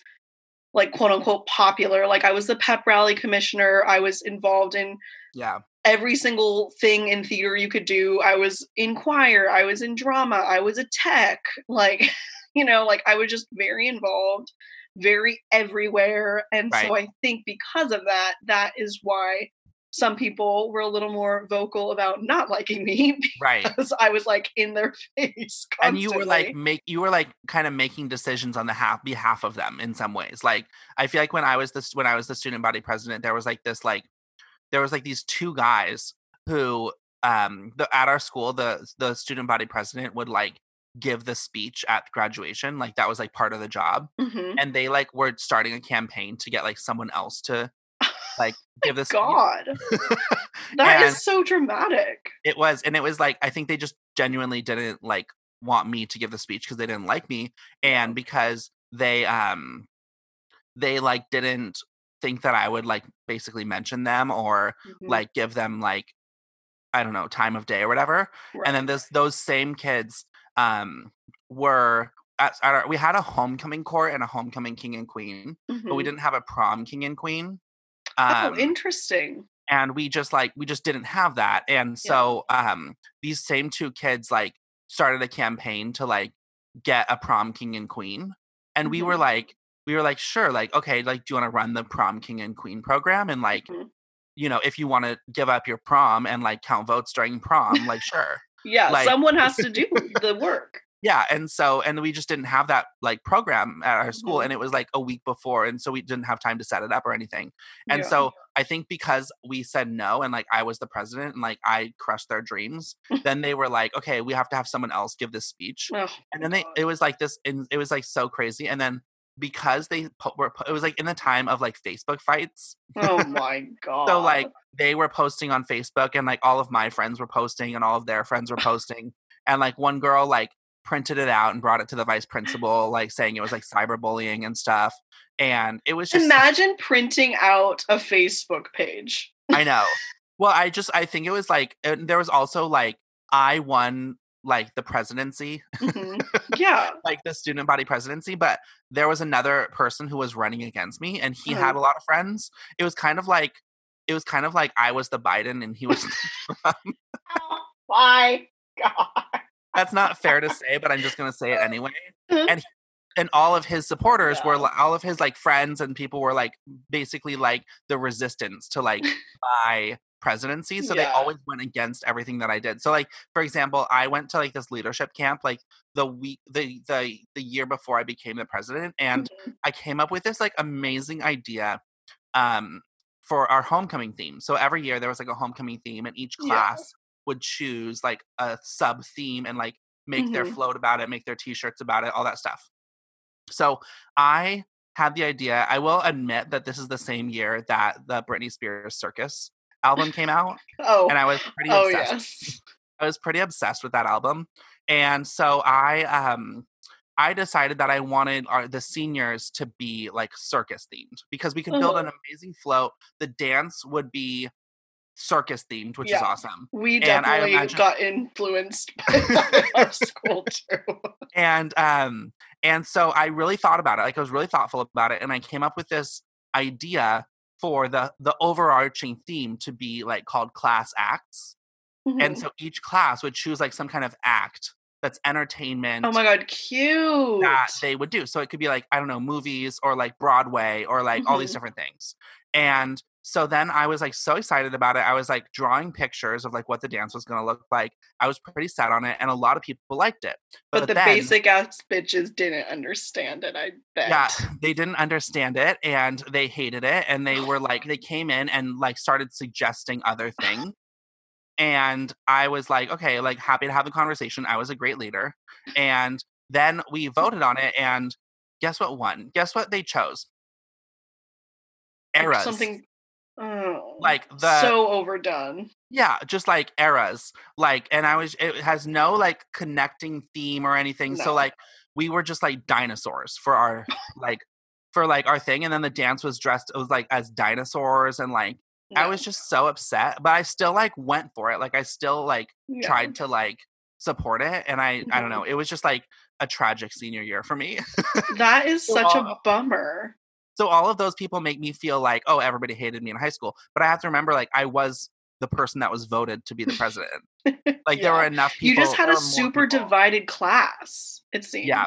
like quote unquote popular like i was the pep rally commissioner i was involved in yeah. every single thing in theater you could do i was in choir i was in drama i was a tech like you know like i was just very involved very everywhere and so i think because of that that is why some people were a little more vocal about not liking me right. because i was like in their face constantly. and you were like make you were like kind of making decisions on the half behalf of them in some ways. Like i feel like when i was this when i was the student body president there was like this like there was like these two guys who um the at our school the the student body president would like give the speech at graduation like that was like part of the job Mhm. and they like were starting a campaign to get like someone else to like give this god. That is so dramatic. It was and it was like i think they just genuinely didn't like want me to give the speech because they didn't like me and because they um they like didn't think that i would like basically mention them or Mhm. like give them like i don't know time of day or whatever and then this those same kids um were at, at our, we had a homecoming court and a homecoming king and queen but we Mhm. didn't have a prom king and queen oh um, interesting and we just like we just didn't have that and Yeah. so um these same two kids like started a campaign to like get a prom king and queen. And we were Mhm. like, we were like, sure, like, okay, like, do you want to run the prom king and queen program? And like, Mhm. you know, if you want to give up your prom and like count votes during prom, like, sure. Yeah, Like- someone has to do the work. Yeah. And so, and we just didn't have that like program at our school. Mhm. And it was like a week before. And so we didn't have time to set it up or anything. And Yeah. so I think because we said no and like I was the president and like I crushed their dreams, then they were like, okay, we have to have someone else give this speech. Oh, And then they, it was like this, and it was like so crazy. And then because they po- were, po- it was like in the time of like Facebook fights. oh my god. So like they were posting on Facebook and like all of my friends were posting and all of their friends were posting. And like one girl like printed it out and brought it to the vice principal, like saying it was like cyberbullying and stuff. And it was just imagine printing out a Facebook page. I know. Well, I just I think it was like and there was also like I won like the presidency, Mhm. Yeah. like the student body presidency, but there was another person who was running against me and he Mhm. had a lot of friends. It was kind of like it was kind of like I was the Biden and he was. Oh my god. That's not fair to say, but I'm just to say it anyway. Mhm. And and all of his supporters were Yeah. li- all of his like friends and people were like basically like the resistance to like my presidency so they always went against everything that i did so like for example i went to like this leadership camp like the week the the the year before i became the president and Mhm. i came up with this like amazing idea um for our homecoming theme so every year there was like a homecoming theme and each Yeah. class would choose like a sub theme and like make their Mhm. float about it make their t-shirts about it all that stuff so i had the idea i will admit that this is the same year that the britney spears circus album came out Oh. and i was pretty oh obsessed yes. I was pretty obsessed with that album. And so I um I decided that I wanted our the seniors to be like circus themed because we could build an Uh-huh. amazing float. The dance would be circus themed, which is awesome. We And I definitely imagine- got influenced by our school too. And um and so I really thought about it. Like I was really thoughtful about it and I came up with this idea for the the overarching theme to be like called class acts. And Mhm. so each class would choose like some kind of act that's entertainment oh my god, cute. that they would do. So it could be like, I don't know, movies or like Broadway or like all these Mhm. different things. And so then I was like so excited about it. I was like drawing pictures of like what the dance was going to look like. I was pretty set on it and a lot of people liked it. but the then, basic ass bitches didn't understand it, I bet. yeah, they didn't understand it and they hated it and they were like they came in and like started suggesting other things. And I was like, okay, like happy to have the conversation. I was a great leader. And then we voted on it and guess what won? Guess what they chose? Eras. Something oh, Like the- so overdone. Yeah, just like eras. Like, and I was, it has no like connecting theme or anything. So, like, we were just like dinosaurs for our, like, for like our thing. And then the dance was dressed, it was like as dinosaurs. And like, I was just so upset, but I still like went for it. Like, I still like Yeah. tried to like support it. And I, I don't Mhm. know, it was just like a tragic senior year for me. That is such a bummer. So all of those people make me feel like, oh, everybody hated me in high school. But I have to remember, like, I was the person that was voted to be the president. Like, there were Yeah. enough You just had a super people. divided class, it seems. Yeah.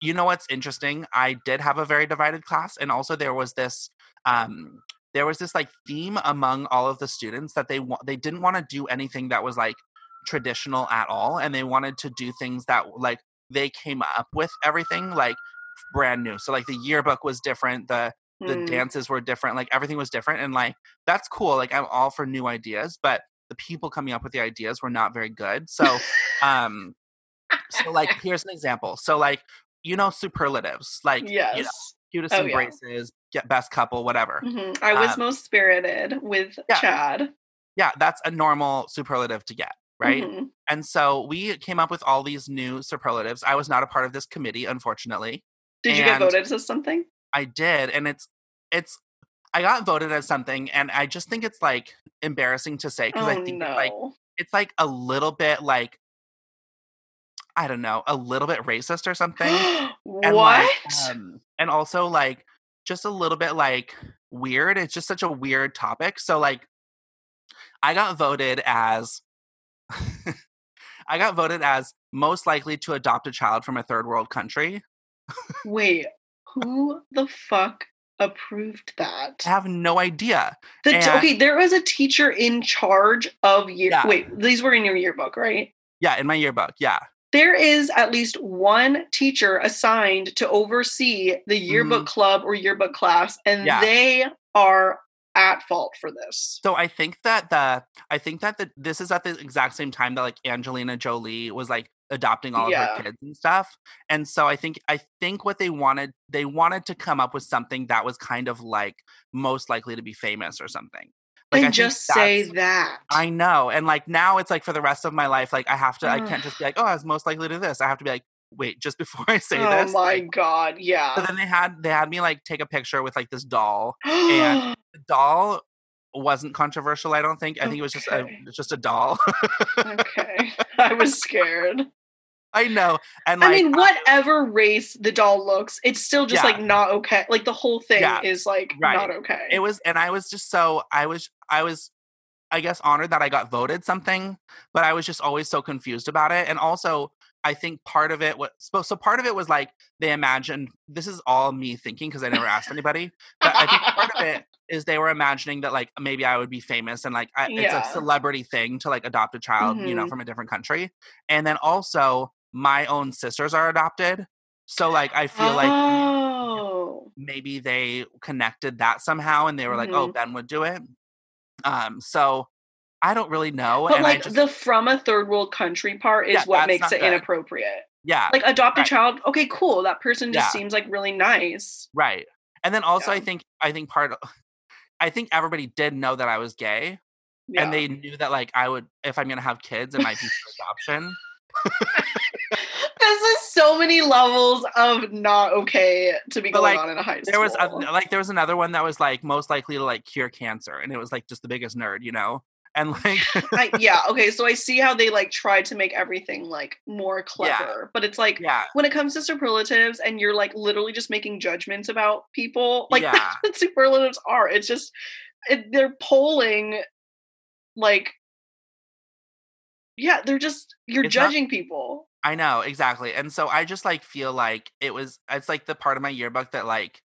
You know what's interesting? I did have a very divided class, and also there was this, um, there was this like theme among all of the students that they wa- they didn't want to do anything that was like traditional at all, and they wanted to do things that like they came up with everything like brand new. So like the yearbook was different, the the Mm. dances were different like everything was different and like that's cool like i'm all for new ideas but the people coming up with the ideas were not very good so um so like here's an example so like you know superlatives like yes. you know, cutest Oh, yeah. embraces get best couple whatever Mhm. I was um, most spirited with yeah. Chad. yeah that's a normal superlative to get right Mhm. and so we came up with all these new superlatives i was not a part of this committee unfortunately Did you get voted as something? I did, and it's it's I got voted as something, and I just think it's like embarrassing to say because Oh I think no. it's like it's like a little bit like I don't know, a little bit racist or something. what? and like um, and also like just a little bit like weird. It's just such a weird topic. So like I got voted as I got voted as most likely to adopt a child from a third world country. Wait, who the fuck approved that? I have no idea. The and- okay, there was a teacher in charge of year. Yeah. Wait, these were in your yearbook, right? Yeah, in my yearbook. Yeah. There is at least one teacher assigned to oversee the yearbook mm-hmm. club or yearbook class, and. Yeah. they are at fault for this. So I think that the I think that the, this is at the exact same time that like Angelina Jolie was like adopting all of her kids and stuff. And so I think I think what they wanted they wanted to come up with something that was kind of like most likely to be famous or something. Like and think just say that. I know. And like now it's like for the rest of my life, like I have to I can't just be mm. like, oh, I was most likely to this. I have to be like, wait, just before I say oh this. Oh my like- god, yeah. so then they had they had me like take a picture with like this doll. and- The doll wasn't controversial, I don't think. I think it was just a just a doll. okay. I was scared. I know. And I mean, whatever race the doll looks, it's still just Yeah. like not okay. Like the whole thing Yeah. is like Right. not okay. it was and I was just so I was I was I guess honored that I got voted something, but I was just always so confused about it. And also I think part of it was so part of it was like they imagined this is all me thinking because I never asked anybody. But I think part of it is they were imagining that like maybe I would be famous and like I, it's a celebrity thing to like adopt a child, you know, Mhm. from a different country. And then also my own sisters are adopted. So like I feel like oh. maybe they connected that somehow and they were like, oh, Mhm. Ben would do it. Um, so I don't really know. But and like just the from a third world country part is Yeah, what makes it good. inappropriate. yeah, Like adopt a child, okay, cool. That person just Yeah. seems like really nice. right. And then also I think I think part of I think everybody did know that I was gay Yeah. and they knew that like I would if I'm gonna have kids, it might be for adoption. this is so many levels of not okay to be But, going like, on in a high school. There was a, like there was another one that was like most likely to like cure cancer, and it was like just the biggest nerd, you know. And like I, yeah, okay, so I see how they like try to make everything like more clever, but it's like yeah, when it comes to superlatives and you're like literally just making judgments about people, like Yeah. that's what superlatives are. It's just it, they're polling like yeah, they're just you're It's not- judging people. I know exactly. And so I just like feel like it was it's like the part of my yearbook that like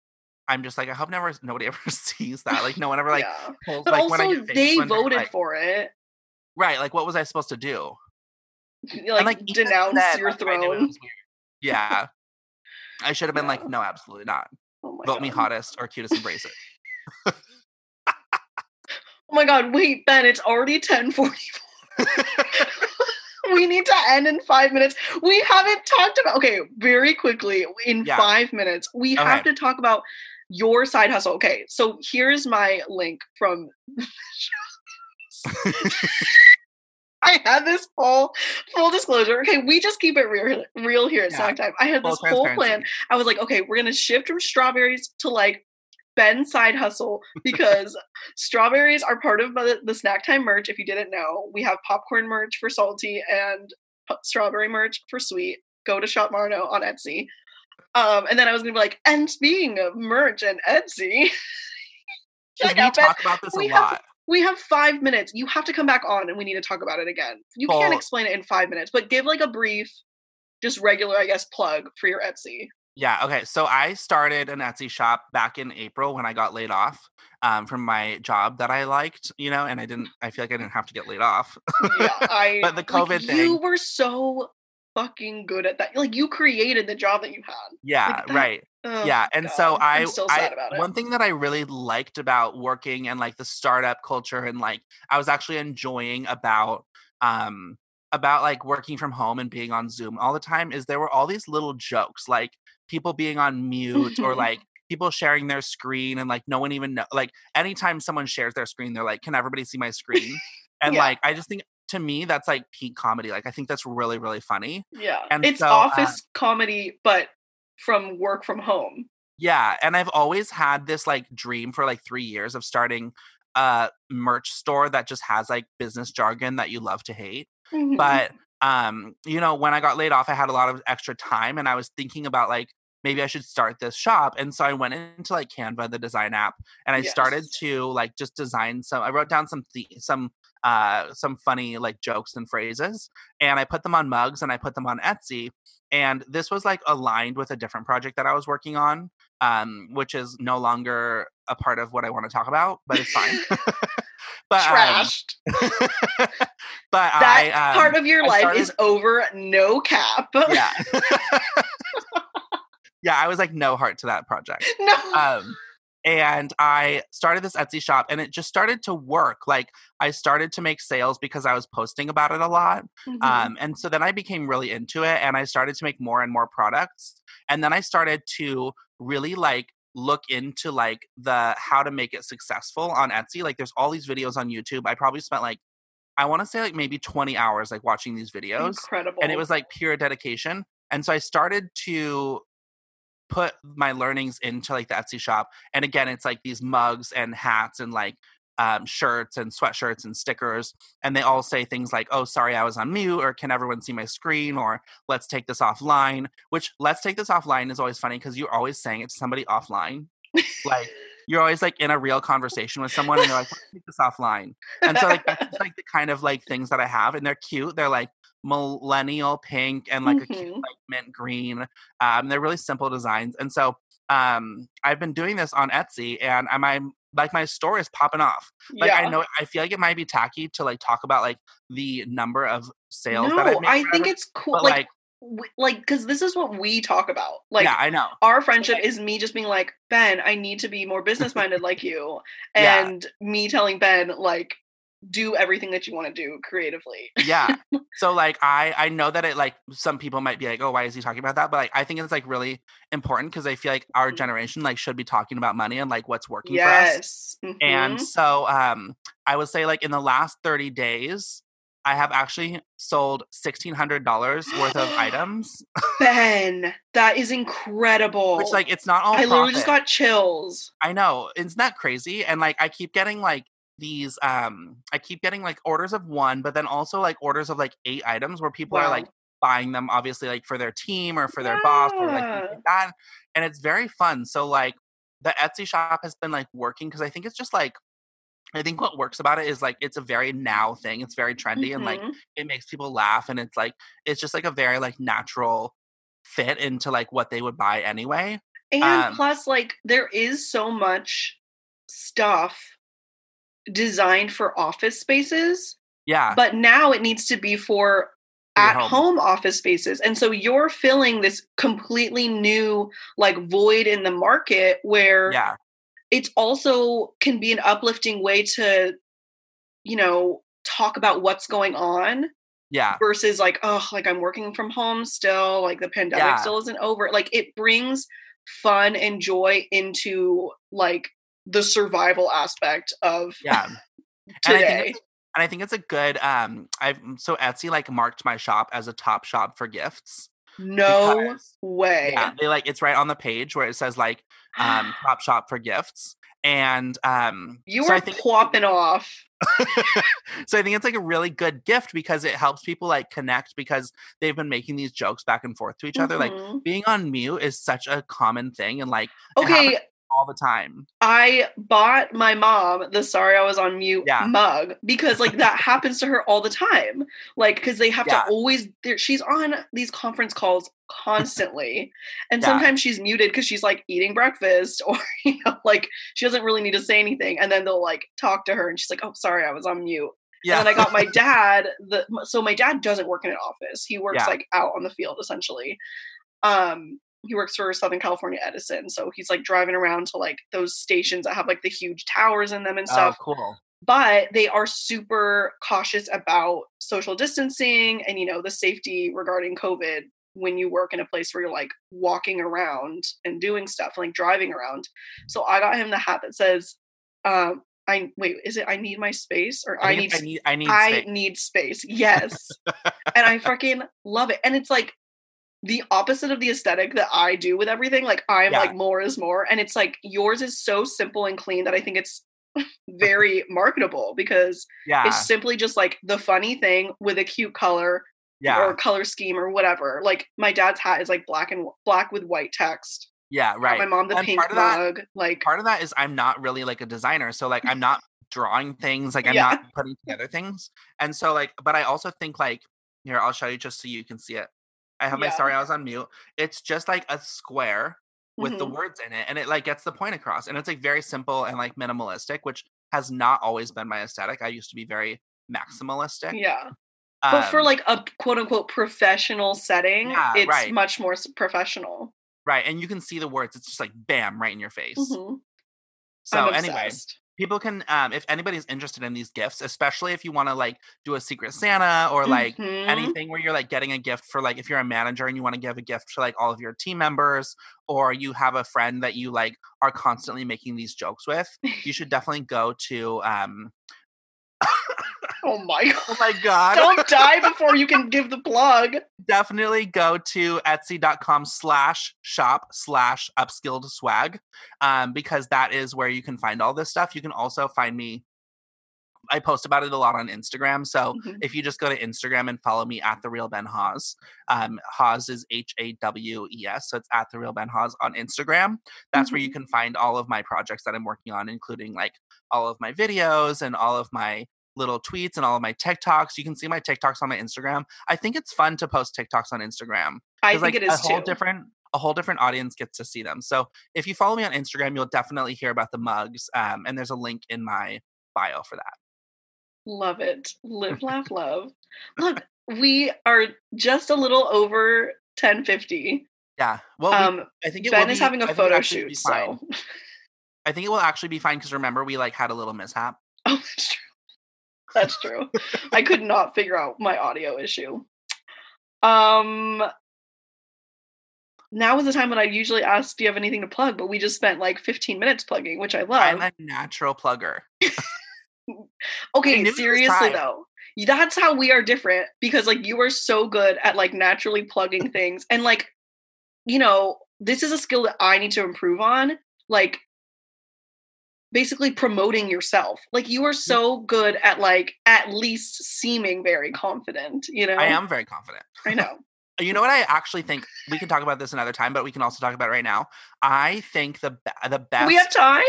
I'm just like I hope never nobody ever sees that. Like no one ever like yeah. pulls But like when I also they voted like, for it. right. Like what was I supposed to do? Like, And, like denounce then, your like, throne. Yeah. I should have been like, no, absolutely not. Oh Vote me hottest or cutest embrace it. Oh my god, wait, Ben, it's already 1044. we need to end in five minutes. We haven't talked about okay, very quickly, in Yeah. five minutes, we have to talk about your side hustle. Okay, so here's my link from I had this whole full disclosure. Okay, we just keep it real, real here at Yeah. Snack Time. I had Full this whole plan. I was like, okay, we're gonna shift from strawberries to like Ben's side hustle because strawberries are part of the, the snack time merch. If you didn't know, we have popcorn merch for salty and p- strawberry merch for sweet. Go to Shop Marno on Etsy. Um, and then I was gonna be like, and speaking of merch and Etsy, check we out talk about this we a have- lot. we have five minutes. You have to come back on and we need to talk about it again. You can't explain it in five minutes, but give like a brief, just regular, I guess, plug for your Etsy. Yeah. Okay. So I started an Etsy shop back in April when I got laid off um, from my job that I liked, you know, and I didn't, I feel like I didn't have to get laid off. Yeah, I. But the like, COVID you were so fucking good at that. Like you created the job that you had. yeah. that- right. Oh, yeah. And so God, I, I'm still I sad about it. one thing that I really liked about working and like the startup culture and like I was actually enjoying about, um, about like working from home and being on Zoom all the time is there were all these little jokes like people being on mute or like people sharing their screen and like no one even know like anytime someone shares their screen they're like can everybody see my screen and Yeah. like i just think to me that's like peak comedy like i think that's really really funny yeah, and it's so, uh, office comedy, but from work from home. yeah and i've always had this like dream for like three years of starting a merch store that just has like business jargon that you love to hate Mhm. but um you know when i got laid off i had a lot of extra time and i was thinking about like maybe i should start this shop and so i went into like canva the design app and i started to like just design some i wrote down some the- some uh, some funny like jokes and phrases, and I put them on mugs and I put them on Etsy. And this was like aligned with a different project that I was working on, um, which is no longer a part of what I want to talk about, but it's fine. but Trashed. Um, but that I, um, part of your I life started- is over. No cap. yeah. yeah, I was like no heart to that project. no. um and i started this etsy shop and it just started to work like i started to make sales because i was posting about it a lot Mhm. um and so then i became really into it and i started to make more and more products and then i started to really like look into like the how to make it successful on etsy like there's all these videos on youtube i probably spent like i want to say like maybe 20 hours like watching these videos Incredible. and it was like pure dedication and so i started to put my learnings into like the etsy shop and again it's like these mugs and hats and like um, shirts and sweatshirts and stickers and they all say things like oh sorry i was on mute or can everyone see my screen? or let's take this offline which let's take this offline is always funny because you're always saying it to somebody offline. Like you're always like in a real conversation with someone and they're like let's take this offline and so like that's just, like the kind of like things that i have and they're cute they're like millennial pink and like a cute Mhm. like mint green um they're really simple designs and so um i've been doing this on etsy and i'm I'm like my store is popping off like yeah. i know i feel like it might be tacky to like talk about like the number of sales no, that I think it's cool. but Like, like, like, because this is what we talk about. Like, yeah i know our friendship is me just being like, Ben, I need to be more business minded like you, Yeah. and me telling Ben like, do everything that you want to do creatively. yeah so like i i know that it like some people might be like oh why is he talking about that but like i think it's like really important because i feel like our Mhm. generation like should be talking about money and like what's working for us Yes. and so um i would say like in the last 30 days i have actually sold $1600 worth of items Ben, that is incredible. which like it's not all I literally just got chills. I know. Isn't that crazy? And like I keep getting like these um I keep getting like orders of one, but then also like orders of like eight items where people are like buying them obviously like for their team or for their boss or like like that. And it's very fun. So like the Etsy shop has been like working because I think it's just like I think what works about it is like it's a very now thing. It's very trendy and like Mhm. it makes people laugh and it's like it's just like a very like natural fit into like what they would buy anyway. And Um, plus, like, there is so much stuff designed for office spaces, Yeah. but now it needs to be for at home. home office spaces. And so you're filling this completely new, like, void in the market where yeah. it's also can be an uplifting way to, you know, talk about what's going on Yeah. versus like oh like i'm working from home still like the pandemic Yeah. still isn't over like it brings fun and joy into like the survival aspect of Yeah. And I think today and I think it's a good um I've so Etsy like marked my shop as a top shop for gifts. no because- way Yeah, they like it's right on the page where it says like um top shop for gifts. And um you so were think popping off so I think it's like a really good gift because it helps people like connect because they've been making these jokes back and forth to each other. Like Mhm. being on mute is such a common thing and like okay all the time. I bought my mom the sorry I was on mute Yeah. mug because like that happens to her all the time. Like cuz they have Yeah. to always there she's on these conference calls constantly and Yeah. sometimes she's muted cuz she's like eating breakfast or you know like she doesn't really need to say anything and then they'll like talk to her and she's like oh sorry I was on mute. Yeah. And then I got my dad the so my dad doesn't work in an office. He works like out on the field essentially. Um he works for Southern California Edison. So he's like driving around to like those stations that have like the huge towers in them and stuff. oh, stuff. cool. But they are super cautious about social distancing and you know the safety regarding COVID when you work in a place where you're like walking around and doing stuff, like driving around. So I got him the hat that says, um, I wait, is it I need my space or I, I, need I need I need I space. need space. Yes. and I fucking love it. And it's like the opposite of the aesthetic that I do with everything. Like I'm Yeah. like more is more. And it's like yours is so simple and clean that I think it's very marketable because yeah. it's simply just like the funny thing with a cute color yeah. or color scheme or whatever. Like my dad's hat is like black and black with white text. yeah, uh, Got right. My mom the And pink part of that- mug. Like part of that is I'm not really like a designer, so like I'm not drawing things. Like I'm Yeah. not putting together things. And so like, but I also think like here, I'll show you just so you can see it. I have my sorry, I was on mute. It's just like a square with the Mhm. words in it, and it like gets the point across. And it's like very simple and like minimalistic, which has not always been my aesthetic. I used to be very maximalistic. Yeah. But for Um, like a quote unquote professional setting, Yeah, it's right. much more professional. right, and you can see the words. It's just like bam, right in your face. Mhm. So anyway. People can um if anybody's interested in these gifts especially if you want to like do a secret santa or like Mhm. anything where you're like getting a gift for like if you're a manager and you want to give a gift to like all of your team members or you have a friend that you like are constantly making these jokes with you should definitely go to um Oh my god. oh my god Don't die before you can give the plug. definitely go to etsy.com slash shop slash upskilled swag um, because that is where you can find all this stuff you can also find me i post about it a lot on instagram so Mhm. if you just go to instagram and follow me at the real ben hawes um, hawes is h-a-w-e-s so it's at the real ben hawes on instagram that's where you can find all of my projects that i'm working on including like all of my videos and all of my little tweets and all of my tiktoks you can see my tiktoks on my instagram I think it's fun to post TikToks on Instagram I think like it is a whole too. different a whole different audience gets to see them. So if you follow me on Instagram, you'll definitely hear about the mugs. Um, and there's a link in my bio for that. Love it. Live, laugh, love. Look, we are just a little over 1050. Yeah. Well, we- Um, I think it Ben will is be- having I a photo shoot, so I think it will actually be fine because remember we like had a little mishap. oh, that's true. That's true. I could not figure out my audio issue. Um, now is the time when I usually ask, "Do you have anything to plug?" But we just spent like 15 minutes plugging, which I love. I'm a natural plugger. Okay, knew it was seriously though. That's how we are different because like you are so good at like naturally plugging things and like you know, this is a skill that I need to improve on, like basically promoting yourself. Like you are so good at like at least seeming very confident, you know? I am very confident. I know. You know what I actually think we can talk about this another time, but we can also talk about it right now. I think the the best we have time?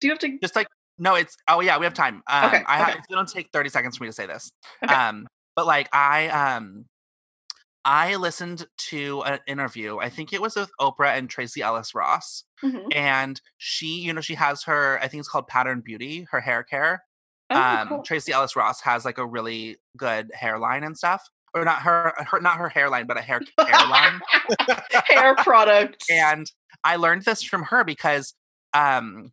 Do you have to just like no it's oh yeah we have time um Okay, i have okay. it's gonna take 30 seconds for me to say this Okay. um but like i um i listened to an interview i think it was with oprah and tracee ellis ross Mhm. and she you know she has her i think it's called pattern beauty her hair care Oh, um cool. tracee ellis ross has like a really good hairline and stuff or not her her not her hairline but a hair hairline hair products. and I learned this from her because um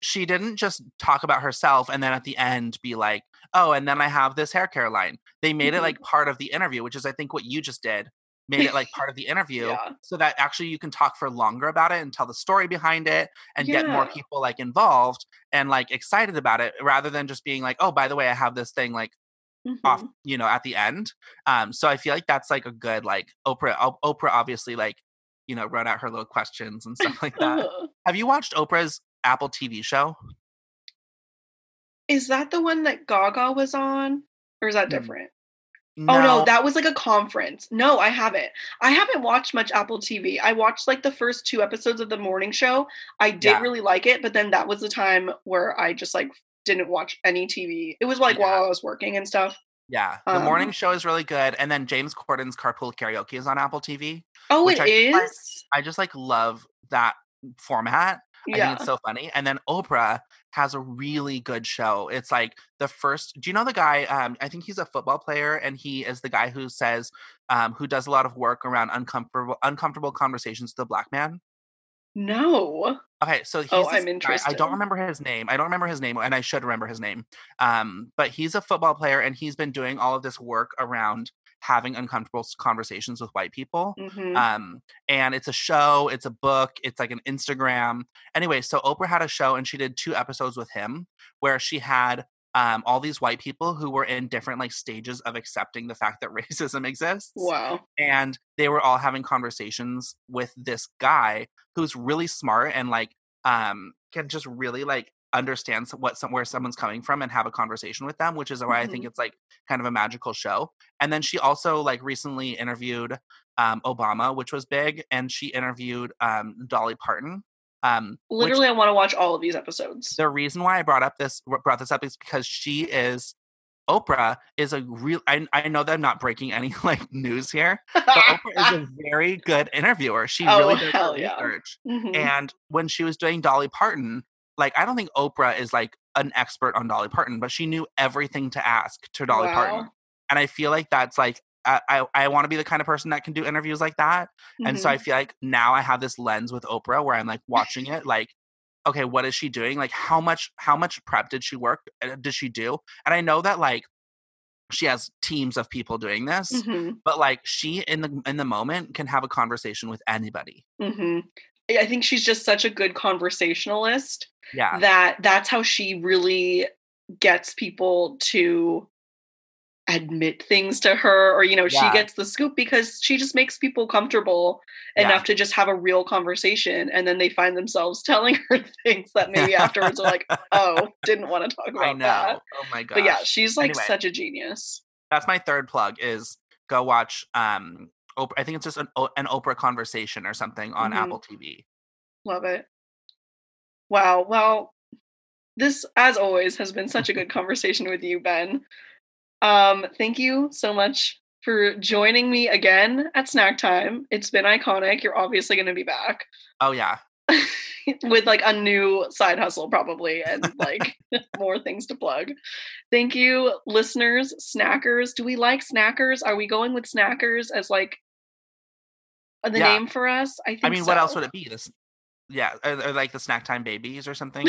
she didn't just talk about herself and then at the end be like, "Oh, and then I have this hair care line." They made it Mhm. like part of the interview, which is I think what you just did. Made it like part of the interview Yeah. so that actually you can talk for longer about it and tell the story behind it and get more people like involved and like excited about it rather than just being like, "Oh, by the way, I have this thing like off, Mhm. you know, at the end." Um so I feel like that's like a good like Oprah Oprah obviously like you know, wrote out her little questions and stuff like that. Have you watched Oprah's Apple TV show? Is that the one that Gaga was on? Or is that Mm, different? Oh no, that was like a conference. No, I haven't. I haven't watched much Apple TV. I watched like the first two episodes of the morning show. I did Yeah. really like it, but then that was the time where I just like didn't watch any TV. It was like Yeah. while I was working and stuff. yeah. The morning um, show is really good, and then James Corden's Carpool Karaoke is on Apple TV. Oh, it I is. I just like love that format. I yeah. think it's so funny. And then Oprah has a really good show. It's like the first. Do you know the guy? Um, I think he's a football player, and he is the guy who says, um, who does a lot of work around uncomfortable, uncomfortable conversations with a black man. no. Okay, so he's Oh, I'm guy- I don't remember his name. I don't remember his name, and I should remember his name. Um, but he's a football player, and he's been doing all of this work around having uncomfortable conversations with white people. Mhm. Um, and it's a show, it's a book, it's like an Instagram. Anyway, so Oprah had a show, and she did two episodes with him where she had um, all these white people who were in different like stages of accepting the fact that racism exists wow. and they were all having conversations with this guy who's really smart and like um can just really like understand what some where someone's coming from and have a conversation with them which is why i think Mhm. it's like kind of a magical show and then she also like recently interviewed um obama which was big and she interviewed um dolly parton Um, which- Literally, I want to watch all of these episodes. the reason why I brought up this brought this up is because she is Oprah is a real. I I know that I'm not breaking any like news here, but Oprah is a very good interviewer. She Oh, really does her yeah. research. Mhm. And when she was doing Dolly Parton, like I don't think Oprah is like an expert on Dolly Parton, but she knew everything to ask to Dolly Parton. And I feel like that's like I I, I want to be the kind of person that can do interviews like that. And so. I feel like now I have this lens with Oprah where I'm like watching it, like, okay, what is she doing? Like, how much how much prep did she work? uh, Did she do? And I know that like she has teams of people doing this, Mhm. but like she in the in the moment can have a conversation with anybody. Mhm. I think she's just such a good conversationalist Yeah, that that's how she really gets people to admit things to her or you know Yeah. she gets the scoop because she just makes people comfortable Yeah. enough to just have a real conversation and then they find themselves telling her things that maybe afterwards are like oh didn't want to talk about that Oh my god. but yeah she's like Anyway. such a genius that's my third plug is go watch um Oprah, I think it's just an, an Oprah conversation or something on Mhm. Apple TV. love it. Wow well this as always has been such a good conversation with you ben. Um thank you so much for joining me again at snack time. It's been iconic. You're obviously going to be back. Oh yeah. with like a new side hustle probably and like more things to plug. Thank you listeners snackers. Do we like snackers? Are we going with snackers as like the Yeah. name for us i think I mean, what else would it be? This yeah, or, or like the snack time babies or something.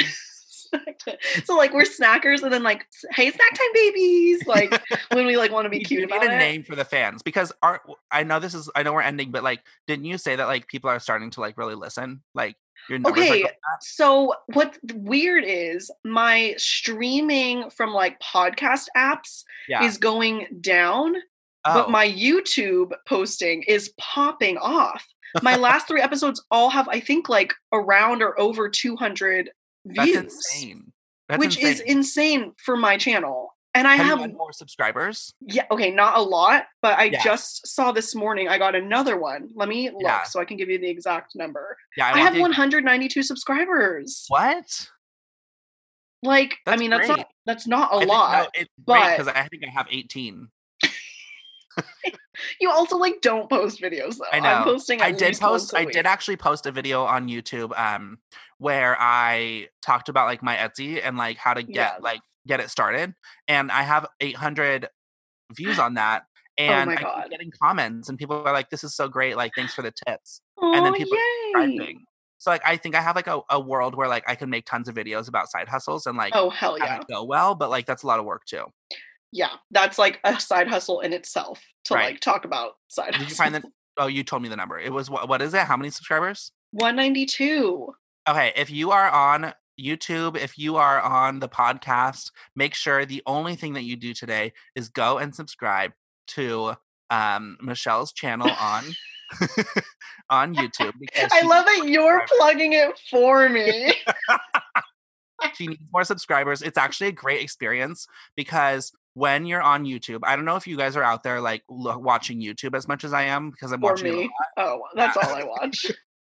so like we're snackers and then like hey snack time babies like when we like want to be cute about need a it name for the fans because our I know this is I know we're ending, but like, didn't you say that like people are starting to like really listen? Like your numbers are Okay, so what weird is my streaming from like podcast apps Yeah. is going down oh, but my YouTube posting is popping off. My last three episodes all have, I think, like around or over 200 that's views, insane. That's which is insane. insane for my channel. And I Have, have, more subscribers? yeah, okay, not a lot, but I Yeah. just saw this morning I got another one. Let me look Yeah. so I can give you the exact number. Yeah, I, I, have the- 192 subscribers. What? Like, I That's mean, that's not that's not a I think- no, lot. it's but- because I think I have 18. You also like don't post videos though. I I'm know. posting. I did post. I week. did actually post a video on YouTube, um, where I talked about like my Etsy and like how to get Yeah. like get it started, and I have 800 views on that, and Oh my I keep God. getting comments, and people are like, "This is so great! Like, thanks for the tips." and then people. Subscribing. So like, I think I have like a, a world where like I can make tons of videos about side hustles and like Oh hell yeah. go well, but like that's a lot of work too. Yeah. That's like a side hustle in itself to Right. like talk about side Did hustle. you find that? Oh, you told me the number. It was what? What is it? How many subscribers? 192. Okay, if you are on YouTube, if you are on the podcast, make sure the only thing that you do today is go and subscribe to um, Michelle's channel on on YouTube because I love that you're plugging it for me. she needs more subscribers. It's actually a great experience because when you're on YouTube, I don't know if you guys are out there like lo- watching YouTube as much as I am because I'm for watching me. Oh, that's all I watch.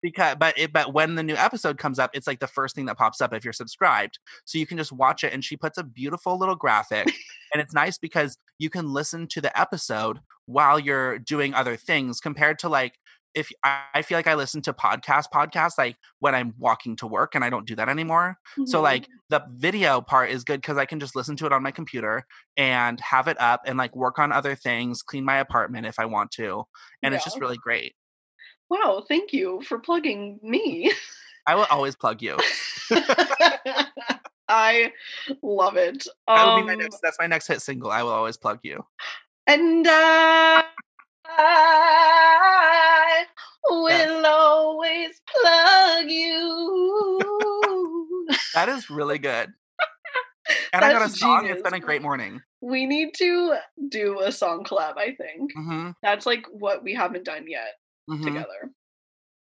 because but it but when the new episode comes up it's like the first thing that pops up if you're subscribed so you can just watch it and she puts a beautiful little graphic and it's nice because you can listen to the episode while you're doing other things compared to like if I, I feel like I listen to podcast podcasts like when I'm walking to work and I don't do that anymore. So Mhm. like the video part is good because I can just listen to it on my computer and have it up and like work on other things, clean my apartment if I want to. And it's just really great. wow, thank you for plugging me. I will always plug you. I love it. That will be my Um, next. That's my next hit single. I will always plug you. And I, I will always plug you. That is really good. And I got a That's song. It's been a great morning. We need to do a song collab, I think. hmm That's like what we haven't done yet hmm together.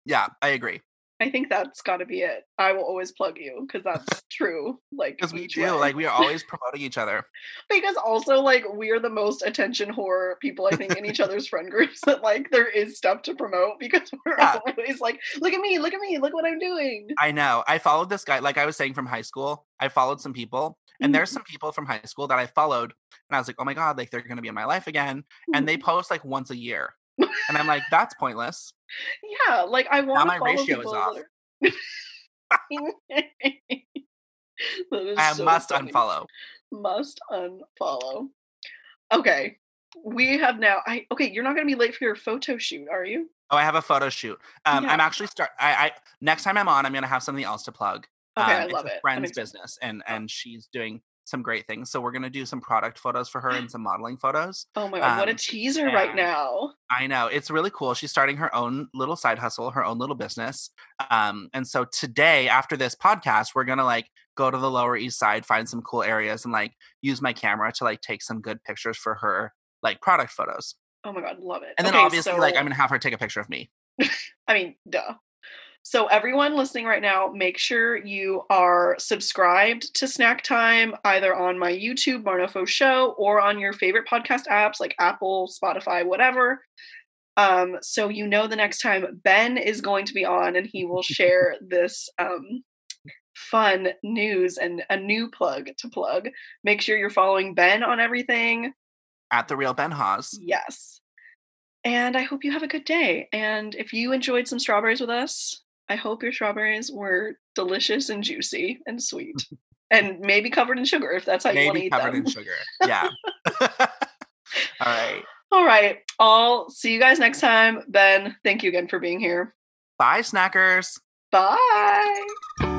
Yeah, I agree. I think that's got to be it. I will always plug you because that's true. Like Because we do. way. Like we are always promoting each other. because also like we're the most attention whore people I think in each other's friend groups that like there is stuff to promote because we're Yeah. always like, look at me, look at me, look what I'm doing. I know. I followed this guy, like I was saying from high school. I followed some people, and there's mm-hmm. some people from high school that I followed, and I was like, oh my god, like they're gonna be in my life again. And they mm-hmm. post like once a year, and I'm like, that's pointless. Yeah, like I want my to follow ratio is off. are- That is I so must funny. unfollow. Must unfollow. Okay. We have now I okay, you're not gonna be late for your photo shoot, are you? Oh, I have a photo shoot. Um, Yeah. I'm actually start. I, I next time I'm on, I'm gonna have something else to plug. Okay, I Um, love it's it. friend's business, and and she's doing some great things. So we're gonna do some product photos for her and some modeling photos. Oh my god, what a Um, teaser right now. I know it's really cool. She's starting her own little side hustle, her own little business. Um, and so today, after this podcast, we're gonna like go to the Lower East Side, find some cool areas, and like use my camera to like take some good pictures for her like product photos. Oh my god, love it. And then Okay, obviously, like I'm gonna have her take a picture of me. I mean, duh. So, everyone listening right now, make sure you are subscribed to Snack Time either on my YouTube, Marnofosho, or on your favorite podcast apps like Apple, Spotify, whatever. Um, so you know the next time Ben is going to be on and he will share this um, fun news and a new plug to plug. Make sure you're following Ben on everything. At the real Ben Hawes. Yes. And I hope you have a good day. And if you enjoyed some strawberries with us, I hope your strawberries were delicious and juicy and sweet. and maybe covered in sugar if that's how you want to Maybe eat covered them. in sugar. Yeah. All right. All right. I'll see you guys next time. Ben, thank you again for being here. Bye, snackers. Bye.